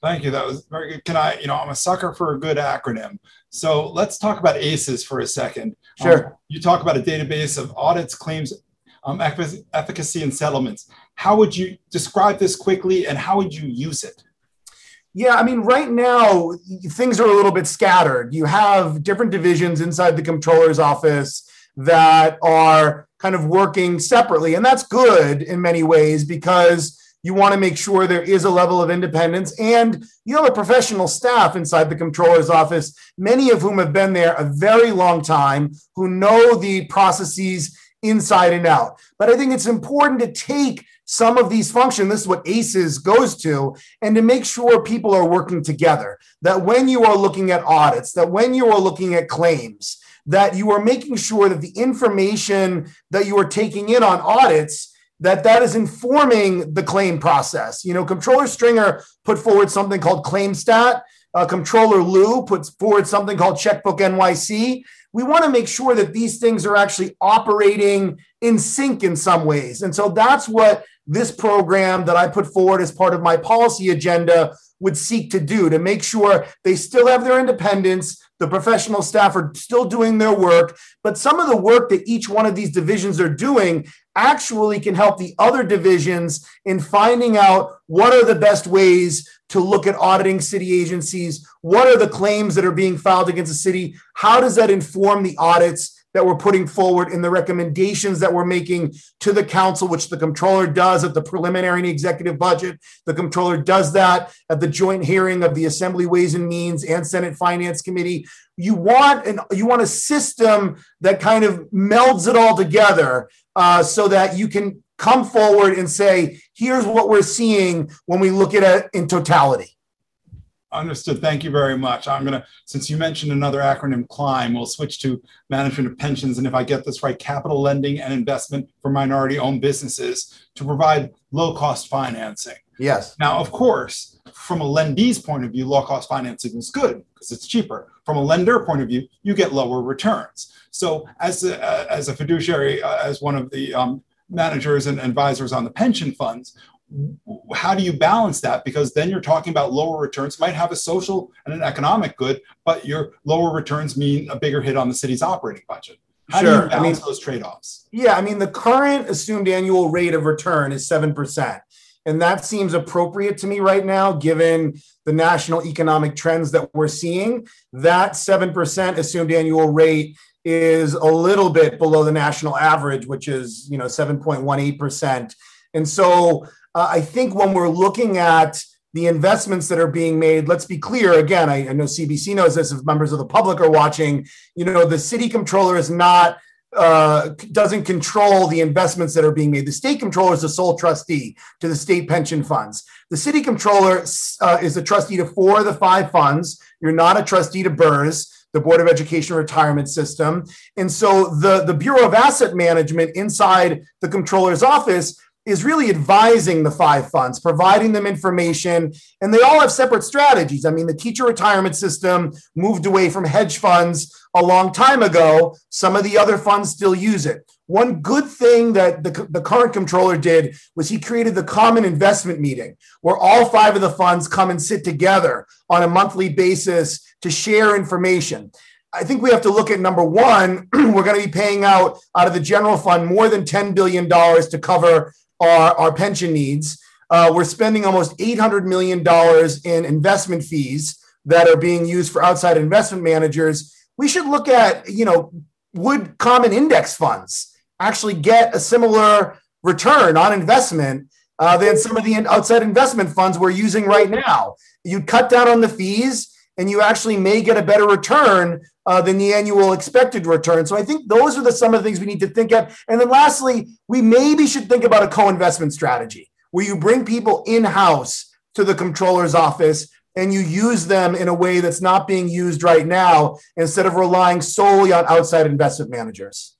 Thank you. That was very good. Can I, you know, I'm a sucker for a good acronym. So let's talk about ACEs for a second. Sure. Um, you talk about a database of audits, claims, um, efficacy, and settlements. How would you describe this quickly and how would you use it? Yeah, I mean, right now things are a little bit scattered. You have different divisions inside the comptroller's office that are kind of working separately. And that's good in many ways because you want to make sure there is a level of independence and you have a professional staff inside the comptroller's office, many of whom have been there a very long time, who know the processes inside and out. But I think it's important to take some of these functions, this is what ACES goes to, and to make sure people are working together. That when you are looking at audits, that when you are looking at claims, that you are making sure that the information that you are taking in on audits that that is informing the claim process. You know, Controller Stringer put forward something called ClaimStat. Uh, Comptroller Liu puts forward something called Checkbook NYC. We want to make sure that these things are actually operating in sync in some ways. And so that's what this program that I put forward as part of my policy agenda would seek to do to make sure they still have their independence, the professional staff are still doing their work, but some of the work that each one of these divisions are doing actually can help the other divisions in finding out what are the best ways to look at auditing city agencies, what are the claims that are being filed against the city, how does that inform the audits that we're putting forward in the recommendations that we're making to the council, which the comptroller does at the preliminary and executive budget. The comptroller does that at the joint hearing of the Assembly Ways and Means and Senate Finance Committee. You want an you want a system that kind of melds it all together uh, so that you can come forward and say, here's what we're seeing when we look at it in totality. Understood. Thank you very much. I'm going to, since you mentioned another acronym, CLIMB, we'll switch to management of pensions. And if I get this right, capital lending and investment for minority owned businesses to provide low cost financing. Yes. Now, of course, from a lendee's point of view, low cost financing is good because it's cheaper. From a lender point of view, you get lower returns. So, as a, as a fiduciary, uh, as one of the um, managers and advisors on the pension funds, how do you balance that? Because then you're talking about lower returns, might have a social and an economic good, but your lower returns mean a bigger hit on the city's operating budget. How sure. do you balance I mean, those trade offs? Yeah, I mean, the current assumed annual rate of return is 7%. And that seems appropriate to me right now, given the national economic trends that we're seeing. That 7% assumed annual rate is a little bit below the national average, which is, you know, 7.18%. And so uh, I think when we're looking at the investments that are being made, let's be clear again, I, I, know CBC knows this if members of the public are watching, you know, the city controller is not uh, doesn't control the investments that are being made. The state controller is the sole trustee to the state pension funds. The city controller uh, is a trustee to four of the five funds. You're not a trustee to BERS, the Board of Education Retirement System. And so the, the Bureau of Asset Management inside the controller's office is really advising the five funds, providing them information, and they all have separate strategies. I mean, the teacher retirement system moved away from hedge funds a long time ago. Some of the other funds still use it. One good thing that the, the current controller did was he created the common investment meeting where all five of the funds come and sit together on a monthly basis to share information. I think we have to look at number one, we're going to be paying out out of the general fund more than $10 billion to cover our, our pension needs. Uh, we're spending almost $800 million in investment fees that are being used for outside investment managers. We should look at, you know, would common index funds actually get a similar return on investment uh, than some of the outside investment funds we're using right now? You'd cut down on the fees and you actually may get a better return uh, than the annual expected return. So I think those are the some of the things we need to think of. And then lastly, we maybe should think about a co-investment strategy where you bring people in-house to the controller's office and you use them in a way that's not being used right now instead of relying solely on outside investment managers.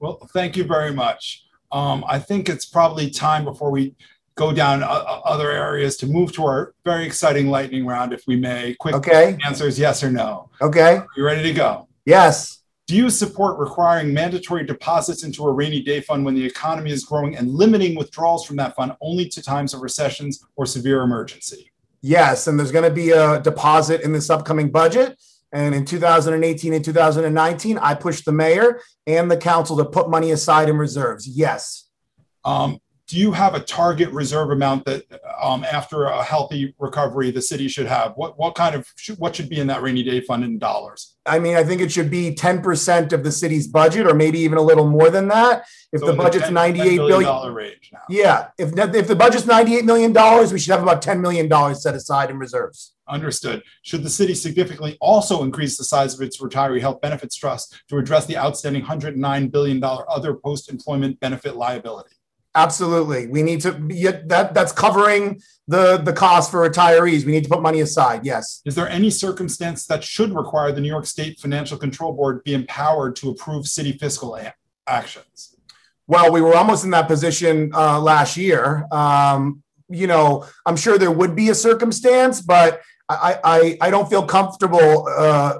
Well, thank you very much. Um, I think it's probably time before we go down uh, uh, other areas to move to our very exciting lightning round, if we may. Quick okay. answers yes or no. Okay. You ready to go? Yes. Do you support requiring mandatory deposits into a rainy day fund when the economy is growing and limiting withdrawals from that fund only to times of recessions or severe emergency? Yes. And there's going to be a deposit in this upcoming budget. And in 2018 and 2019, I pushed the mayor and the council to put money aside in reserves. Yes. Um, do you have a target reserve amount that um, after a healthy recovery the city should have what what kind of what should be in that rainy day fund in dollars i mean i think it should be 10% of the city's budget or maybe even a little more than that if so the budget's 98 $10 billion range now. yeah if, if the budget's 98 million dollars we should have about 10 million dollars set aside in reserves Understood. Should the city significantly also increase the size of its retiree health benefits trust to address the outstanding $109 billion other post employment benefit liability? Absolutely. We need to be that that's covering the the cost for retirees. We need to put money aside. Yes. Is there any circumstance that should require the New York State Financial Control Board be empowered to approve city fiscal a- actions? Well, we were almost in that position uh, last year. Um, you know, I'm sure there would be a circumstance, but I I, I don't feel comfortable uh,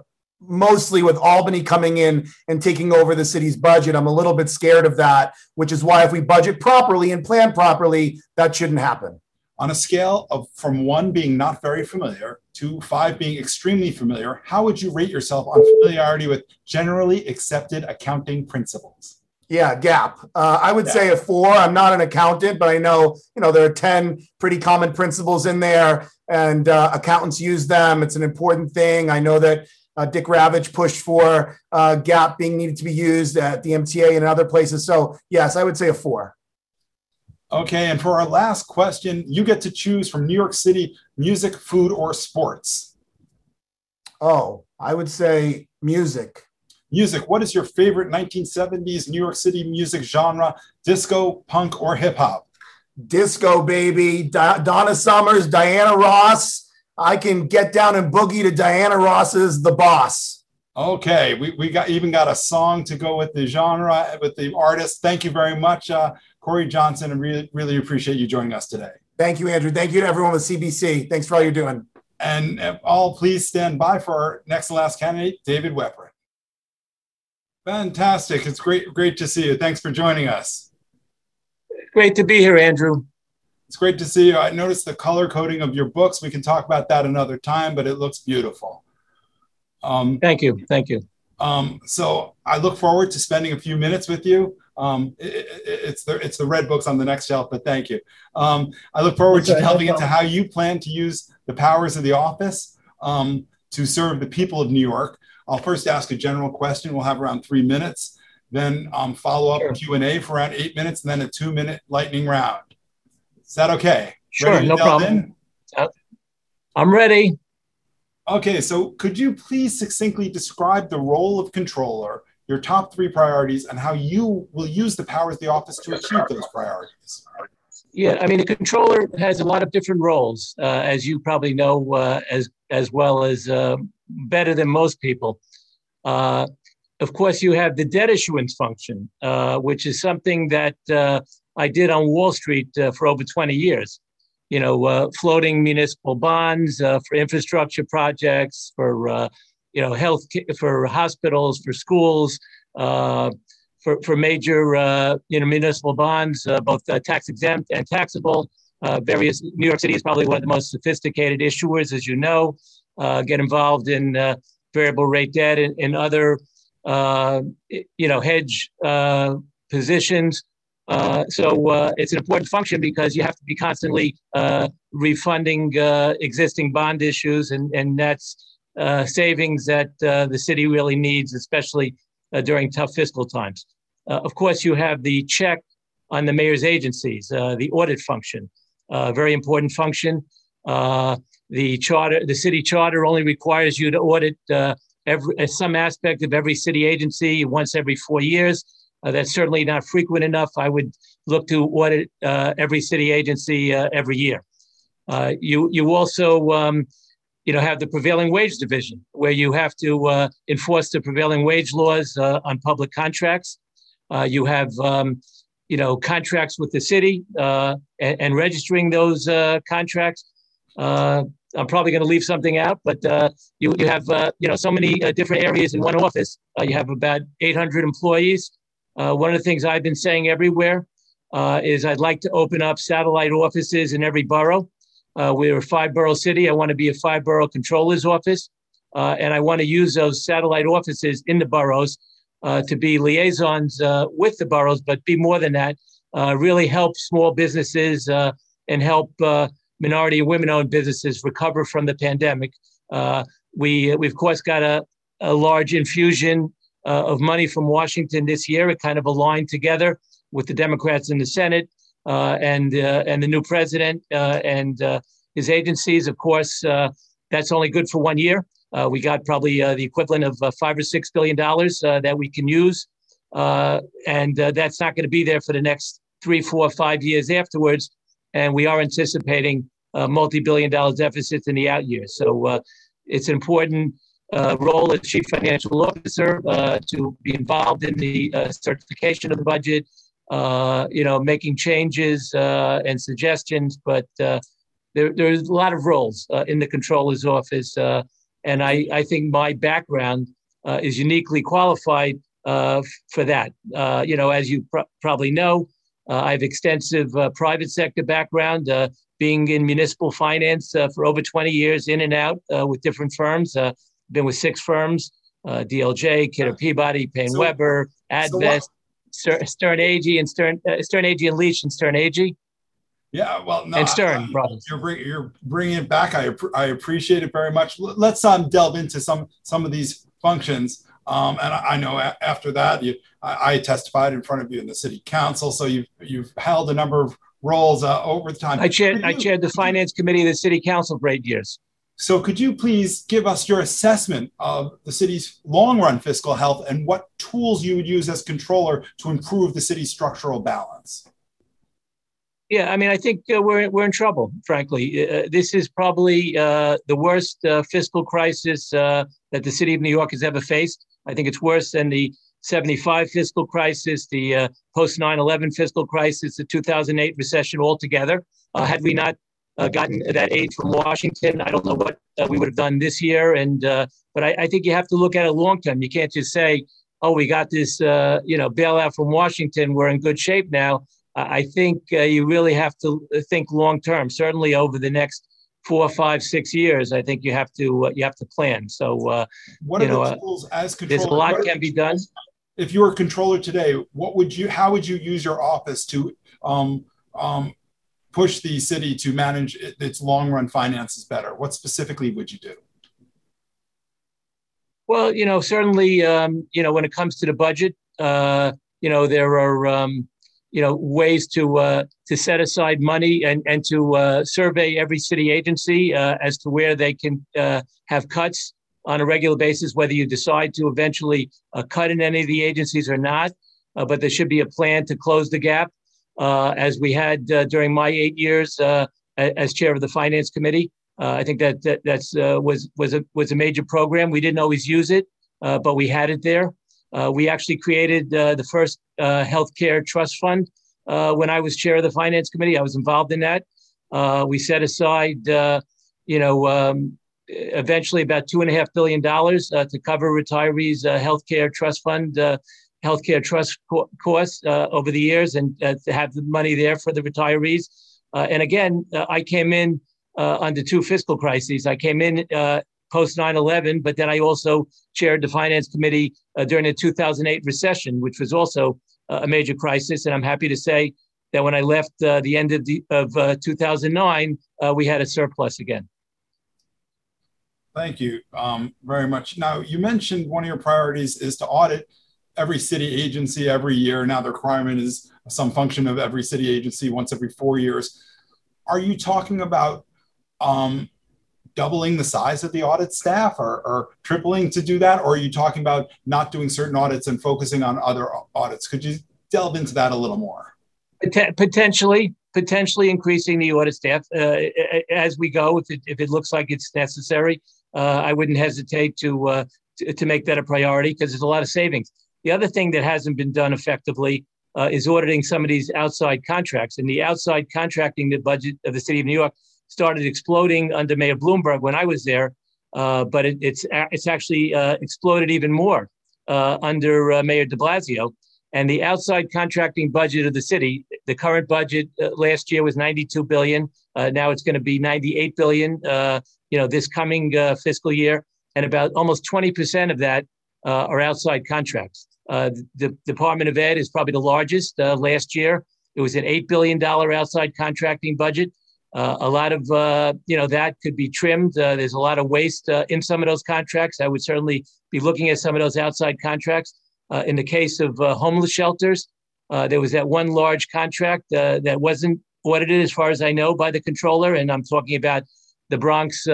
mostly with Albany coming in and taking over the city's budget. I'm a little bit scared of that, which is why if we budget properly and plan properly, that shouldn't happen. On a scale of from one being not very familiar to five being extremely familiar, how would you rate yourself on familiarity with generally accepted accounting principles? Yeah, GAAP. Uh, I would yeah. say a four. I'm not an accountant, but I know you know there are ten pretty common principles in there, and uh, accountants use them. It's an important thing. I know that uh, Dick Ravitch pushed for uh, GAAP being needed to be used at the MTA and other places. So, yes, I would say a four. Okay, and for our last question, you get to choose from New York City music, food, or sports. Oh, I would say music. Music. What is your favorite 1970s New York City music genre? Disco, punk, or hip hop? Disco, baby. Di- Donna Summers, Diana Ross, I can get down and boogie to Diana Ross's The Boss. Okay, we, we got even got a song to go with the genre, with the artist. Thank you very much, uh, Corey Johnson, and really, really appreciate you joining us today. Thank you, Andrew. Thank you to everyone with CBC. Thanks for all you're doing. And all please stand by for our next and last candidate, David Weprin. Fantastic. It's great, great to see you. Thanks for joining us. Great to be here, Andrew. It's great to see you. I noticed the color coding of your books. We can talk about that another time, but it looks beautiful. Um, thank you. Thank you. Um, so I look forward to spending a few minutes with you. Um, it, it, it's the it's the red books on the next shelf, but thank you. Um, I look forward okay, to delving into how you plan to use the powers of the office um, to serve the people of New York. I'll first ask a general question. We'll have around three minutes, then um, follow up sure. Q and A for around eight minutes, and then a two minute lightning round. Is that okay? Sure, no problem. I'm ready. Okay, so could you please succinctly describe the role of controller, your top three priorities, and how you will use the powers of the office to achieve those priorities? Yeah, I mean, the controller has a lot of different roles, uh, as you probably know uh, as as well as uh, better than most people. Uh, of course, you have the debt issuance function, uh, which is something that uh, I did on Wall Street for over 20 years you know, uh, floating municipal bonds uh, for infrastructure projects, for uh, you know, health for hospitals, for schools, uh, for for major uh, you know municipal bonds, uh, both tax exempt and taxable. various New York City is probably one of the most sophisticated issuers, as you know. get involved in variable rate debt and, and other you know hedge positions. Uh, so uh, it's an important function because you have to be constantly uh, refunding uh, existing bond issues, and, and that's uh, savings that the city really needs, especially during tough fiscal times. of course, you have the check on the mayor's agencies, the audit function, uh very important function. the charter, the city charter, only requires you to audit every some aspect of every city agency once every four years. Uh, that's certainly not frequent enough. I would look to audit uh, every city agency uh, every year. Uh, you you also um, you know have the prevailing wage division where you have to uh, enforce the prevailing wage laws uh, on public contracts. you have um, you know contracts with the city and, and, registering those contracts. I'm probably going to leave something out, but you you have you know so many different areas in one office. you have about 800 employees. Uh, one of the things I've been saying everywhere uh, is I'd like to open up satellite offices in every borough. Uh, we're a five borough city. I want to be a five borough controller's office. Uh, and I want to use those satellite offices in the boroughs uh, to be liaisons uh, with the boroughs, but be more than that, really help small businesses and help minority and women owned businesses recover from the pandemic. we, we, of course, got a, a large infusion uh, of money from Washington this year. It kind of aligned together with the Democrats in the Senate uh, and uh, and the new president uh, and uh, his agencies. Of course, that's only good for one year. we got probably the equivalent of five or six billion dollars that we can use, and that's not going to be there for the next three, four, five years afterwards. And we are anticipating multi-billion dollar deficits in the out years. So it's important uh, role as chief financial officer uh, to be involved in the uh, certification of the budget, uh, you know, making changes uh, and suggestions. But uh, there, there's a lot of roles in the controller's office, and I, I think my background is uniquely qualified for that. you know, as you pr- probably know, I have extensive private sector background. being in municipal finance for over 20 years, in and out with different firms, been with six firms: uh, DLJ, Kidder Peabody, Paine so, Webber, Advest, so Sterne Agee, and Stern uh, Sterne Agee and Leach and Sterne Agee. Yeah, well, no, and Stern brothers. You're, bring, you're bringing it back. I, I appreciate it very much. Let's um, delve into some some of these functions. Um, and I, I know a- after that, you, I, I, testified in front of you in the city council. So you've you've held a number of roles uh, over the time. I chaired I chaired the finance committee of the city council for eight years. So, could you please give us your assessment of the city's long run fiscal health and what tools you would use as controller to improve the city's structural balance? Yeah, I mean, I think uh, we're we're in trouble. Frankly, uh, this is probably uh, the worst uh, fiscal crisis uh, that the city of New York has ever faced. I think it's worse than the 75 fiscal crisis, the uh, post 9/11 fiscal crisis, the 2008 recession altogether. had we not gotten that aid from Washington, I don't know what we would have done this year. And but I, I, think you have to look at it long term. You can't just say, "Oh, we got this, you know, bailout from Washington. We're in good shape now." I think uh, you really have to think long term. Certainly over the next four, five, six years, I think you have to uh, you have to plan. So, uh, what you are know, the tools as controller? There's a lot can be done. If you were a controller today, what would you? How would you use your office to um, um, push the city to manage its long run finances better? What specifically would you do? Well, you know, certainly, um, you know, when it comes to the budget, uh, you know, there are um, you know ways to uh, to set aside money and and to uh, survey every city agency uh, as to where they can uh, have cuts on a regular basis, whether you decide to eventually uh, cut in any of the agencies or not. But there should be a plan to close the gap, as we had during my eight years as chair of the finance committee. I think that, that that's was was a was a major program. We didn't always use it, but we had it there. Uh, we actually created uh, the first uh, healthcare trust fund uh, when I was chair of the finance committee. I was involved in that. Uh, we set aside, uh, you know, um, eventually about two and a half billion dollars to cover retirees' healthcare trust fund, healthcare trust co- costs over the years, and to have the money there for the retirees. and again, I came in under two fiscal crises. I came in post 9 11, but then I also chaired the finance committee uh, during the 2008 recession, which was also uh, a major crisis. And I'm happy to say that when I left uh, the end of, the, of uh, 2009, uh, we had a surplus again. Thank you um, very much. Now, you mentioned one of your priorities is to audit every city agency every year. Now, the requirement is some function of every city agency once every four years. Are you talking about um, doubling the size of the audit staff or, or, tripling to do that? Or are you talking about not doing certain audits and focusing on other audits? Could you delve into that a little more? Potentially, potentially increasing the audit staff uh, as we go, if it, if it looks like it's necessary. Uh, I wouldn't hesitate to, uh, to, to make that a priority because there's a lot of savings. The other thing that hasn't been done effectively uh, is auditing some of these outside contracts. And the outside contracting the budget of the city of New York started exploding under Mayor Bloomberg when I was there, uh, but it, it's it's actually uh, exploded even more uh, under uh, Mayor De Blasio. And the outside contracting budget of the city, the current budget uh, last year was 92 billion. Now it's going to be 98 billion. you know, this coming fiscal year, and about almost 20 percent of that are outside contracts. The Department of Ed is probably the largest. last year, it was an eight billion dollar outside contracting budget. Uh, a lot of uh, you know that could be trimmed. Uh, there's a lot of waste uh, in some of those contracts. I would certainly be looking at some of those outside contracts. Uh, in the case of uh, homeless shelters, there was that one large contract that wasn't audited, as far as I know, by the controller, and I'm talking about the Bronx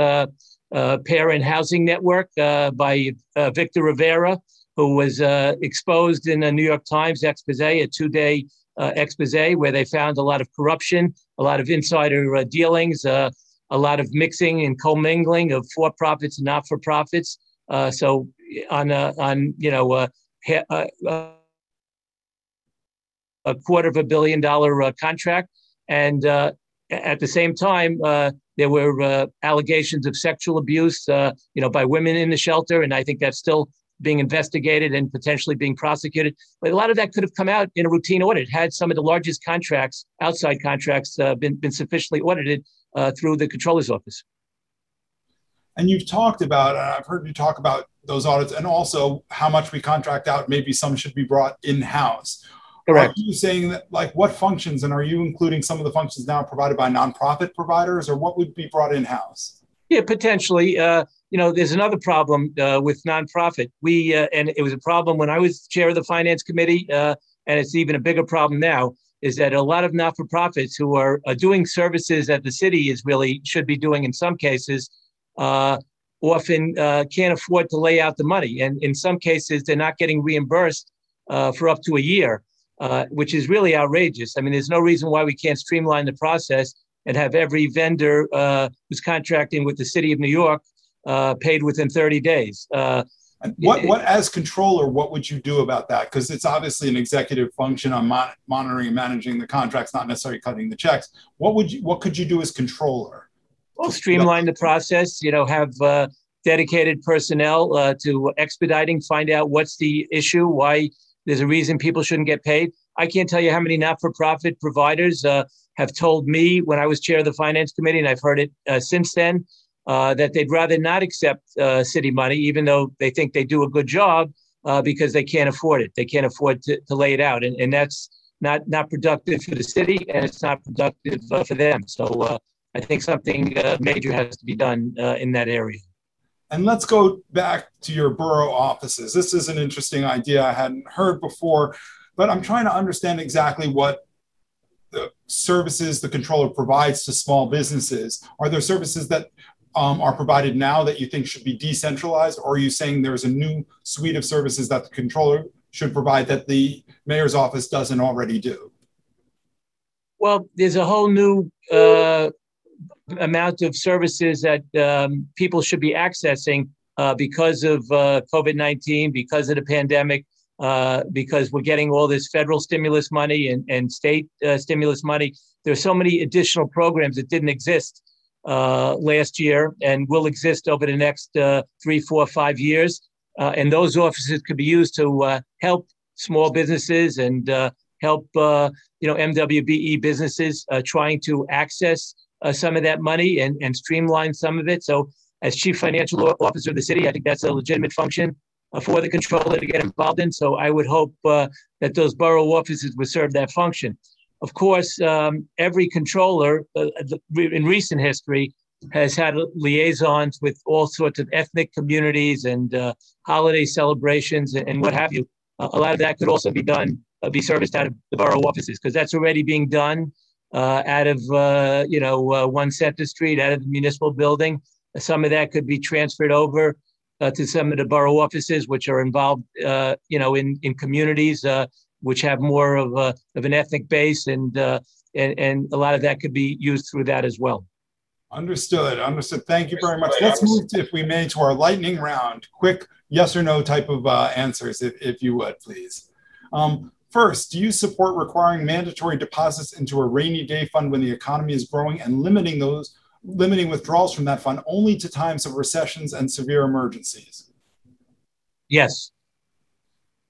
Parent Housing Network by Victor Rivera, who was exposed in the New York Times expose, a two-day uh, expose where they found a lot of corruption, a lot of insider uh, dealings, uh, a lot of mixing and commingling of for profits and not for profits. Uh, so on a, on you know a, a quarter of a billion dollar uh, contract, and uh, at the same time there were allegations of sexual abuse, you know, by women in the shelter, and I think that's still being investigated and potentially being prosecuted. But a lot of that could have come out in a routine audit had some of the largest contracts, outside contracts, uh, been, been sufficiently audited uh, through the controller's office. And you've talked about, uh, I've heard you talk about those audits and also how much we contract out. Maybe some should be brought in house. Correct. Are you saying that, like, what functions, and are you including some of the functions now provided by nonprofit providers, or what would be brought in house? Yeah, potentially. Uh, you know, there's another problem uh, with nonprofit. We uh, and it was a problem when I was chair of the finance committee, uh, and it's even a bigger problem now. Is that a lot of not-for-profits who are uh, doing services that the city is really should be doing in some cases, uh, often can't afford to lay out the money, and in some cases they're not getting reimbursed for up to a year. which is really outrageous. I mean, there's no reason why we can't streamline the process and have every vendor uh, who's contracting with the city of New York uh, paid within 30 days. Uh, and what, what, as controller, what would you do about that? Because it's obviously an executive function on mon- monitoring and managing the contracts, not necessarily cutting the checks. What would you, what could you do as controller? Well, streamline the process. You know, have uh, dedicated personnel uh, to expediting, find out what's the issue, why there's a reason people shouldn't get paid. I can't tell you how many not-for-profit providers uh, have told me when I was chair of the finance committee, and I've heard it uh, since then, uh, that they'd rather not accept uh, city money, even though they think they do a good job, uh, because they can't afford it. They can't afford to, to lay it out, and, and that's not not productive for the city, and it's not productive uh, for them. So I think something major has to be done in that area. And let's go back to your borough offices. This is an interesting idea I hadn't heard before, but I'm trying to understand exactly what the services the controller provides to small businesses. Are there services that um, are provided now that you think should be decentralized, or are you saying there's a new suite of services that the controller should provide that the mayor's office doesn't already do? Well, there's a whole new uh, amount of services that um, people should be accessing uh, because of uh, COVID 19, because of the pandemic, uh, because we're getting all this federal stimulus money and, and state uh, stimulus money. There's so many additional programs that didn't exist uh, last year and will exist over the next uh, three, four, five years. and those offices could be used to help small businesses and help you know MWBE businesses trying to access uh, some of that money and, and streamline some of it. So, as chief financial officer of the city, I think that's a legitimate function uh, for the controller to get involved in. So, I would hope uh, that those borough offices would serve that function. Of course, um, every controller uh, in recent history has had liaisons with all sorts of ethnic communities and uh, holiday celebrations and, what have you. a lot of that could also be done, be serviced out of the borough offices because that's already being done uh, out of uh, you know uh, One Centre Street, out of the municipal building. Some of that could be transferred over to some of the borough offices, which are involved, uh, you know, in in communities uh, which have more of a of an ethnic base, and and and a lot of that could be used through that as well. Understood. Understood. Thank you very much. Let's move, to, if we may, to our lightning round. Quick yes or no type of answers, if, if you would, please. Um, First, do you support requiring mandatory deposits into a rainy day fund when the economy is growing and limiting those limiting withdrawals from that fund only to times of recessions and severe emergencies? Yes.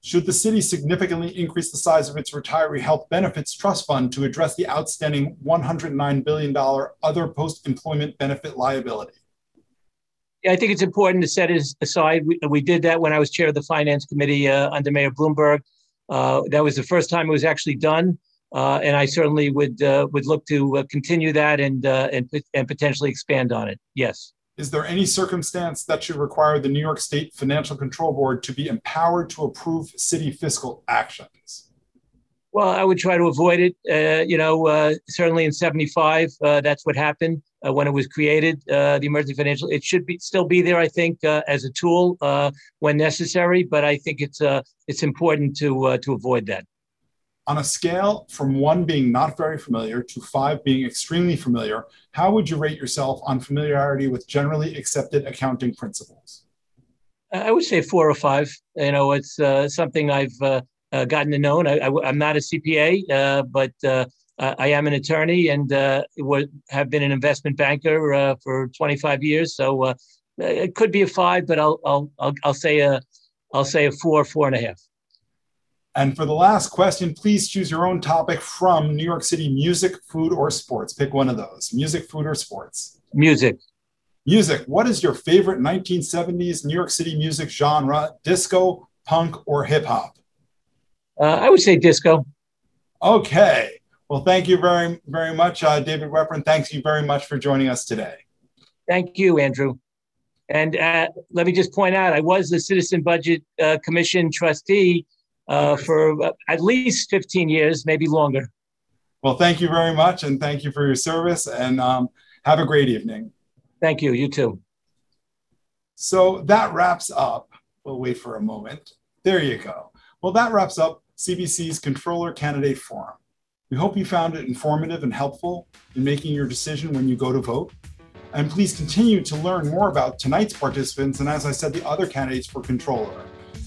Should the city significantly increase the size of its retiree health benefits trust fund to address the outstanding $109 billion other post employment benefit liability? I think it's important to set it aside. We, we, did that when I was chair of the finance committee uh, under Mayor Bloomberg. Uh, that was the first time it was actually done, uh, and I certainly would uh, would look to uh, continue that and uh, and and potentially expand on it. Yes. Is there any circumstance that should require the New York State Financial Control Board to be empowered to approve city fiscal actions? Well, I would try to avoid it. Uh, you know, uh, certainly in '75, uh, that's what happened uh, when it was created. Uh, the emergency financial, it should be still be there, I think, uh, as a tool when necessary. But I think it's it's important to to avoid that. On a scale from one being not very familiar to five being extremely familiar, how would you rate yourself on familiarity with generally accepted accounting principles? I would say four or five. You know, it's something I've uh, gotten to know. And I, am not a CPA, uh, but uh, I am an attorney and uh, have been an investment banker uh, for 25 years. So uh, it could be a five, but I'll, I'll, I'll, I'll, say a, I'll say a four, four and a half. And for the last question, please choose your own topic from New York City music, food, or sports. Pick one of those music, food, or sports. Music. Music. What is your favorite 1970s New York City music genre? Disco, punk, or hip hop? Uh, I would say disco. Okay. Well, thank you very, very much, uh, David Weprin. Thanks you very much for joining us today. Thank you, Andrew. And uh, let me just point out, I was the Citizen Budget uh, Commission trustee uh, for at least 15 years, maybe longer. Well, thank you very much, and thank you for your service, and um, have a great evening. Thank you. You too. So that wraps up. We'll wait for a moment. There you go. Well, that wraps up CBC's Controller Candidate Forum. We hope you found it informative and helpful in making your decision when you go to vote. And please continue to learn more about tonight's participants and, as I said, the other candidates for controller.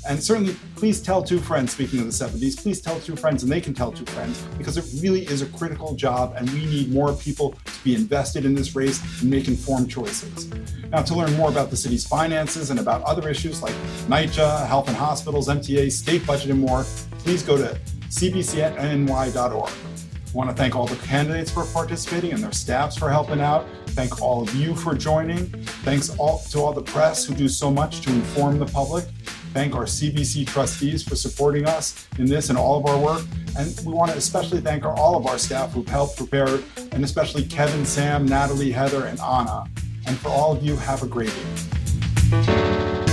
And certainly, please tell two friends, speaking of the 70s, please tell two friends and they can tell two friends because it really is a critical job and we need more people to be invested in this race and make informed choices. Now, to learn more about the city's finances and about other issues like NYCHA, health and hospitals, MTA, state budget, and more, please go to cbcny.org. I want to thank all the candidates for participating and their staffs for helping out. Thank all of you for joining. Thanks all to all the press who do so much to inform the public thank our CBC trustees for supporting us in this and all of our work. And we want to especially thank our, all of our staff who've helped prepare, and especially Kevin, Sam, Natalie, Heather, and Anna. And for all of you, have a great evening.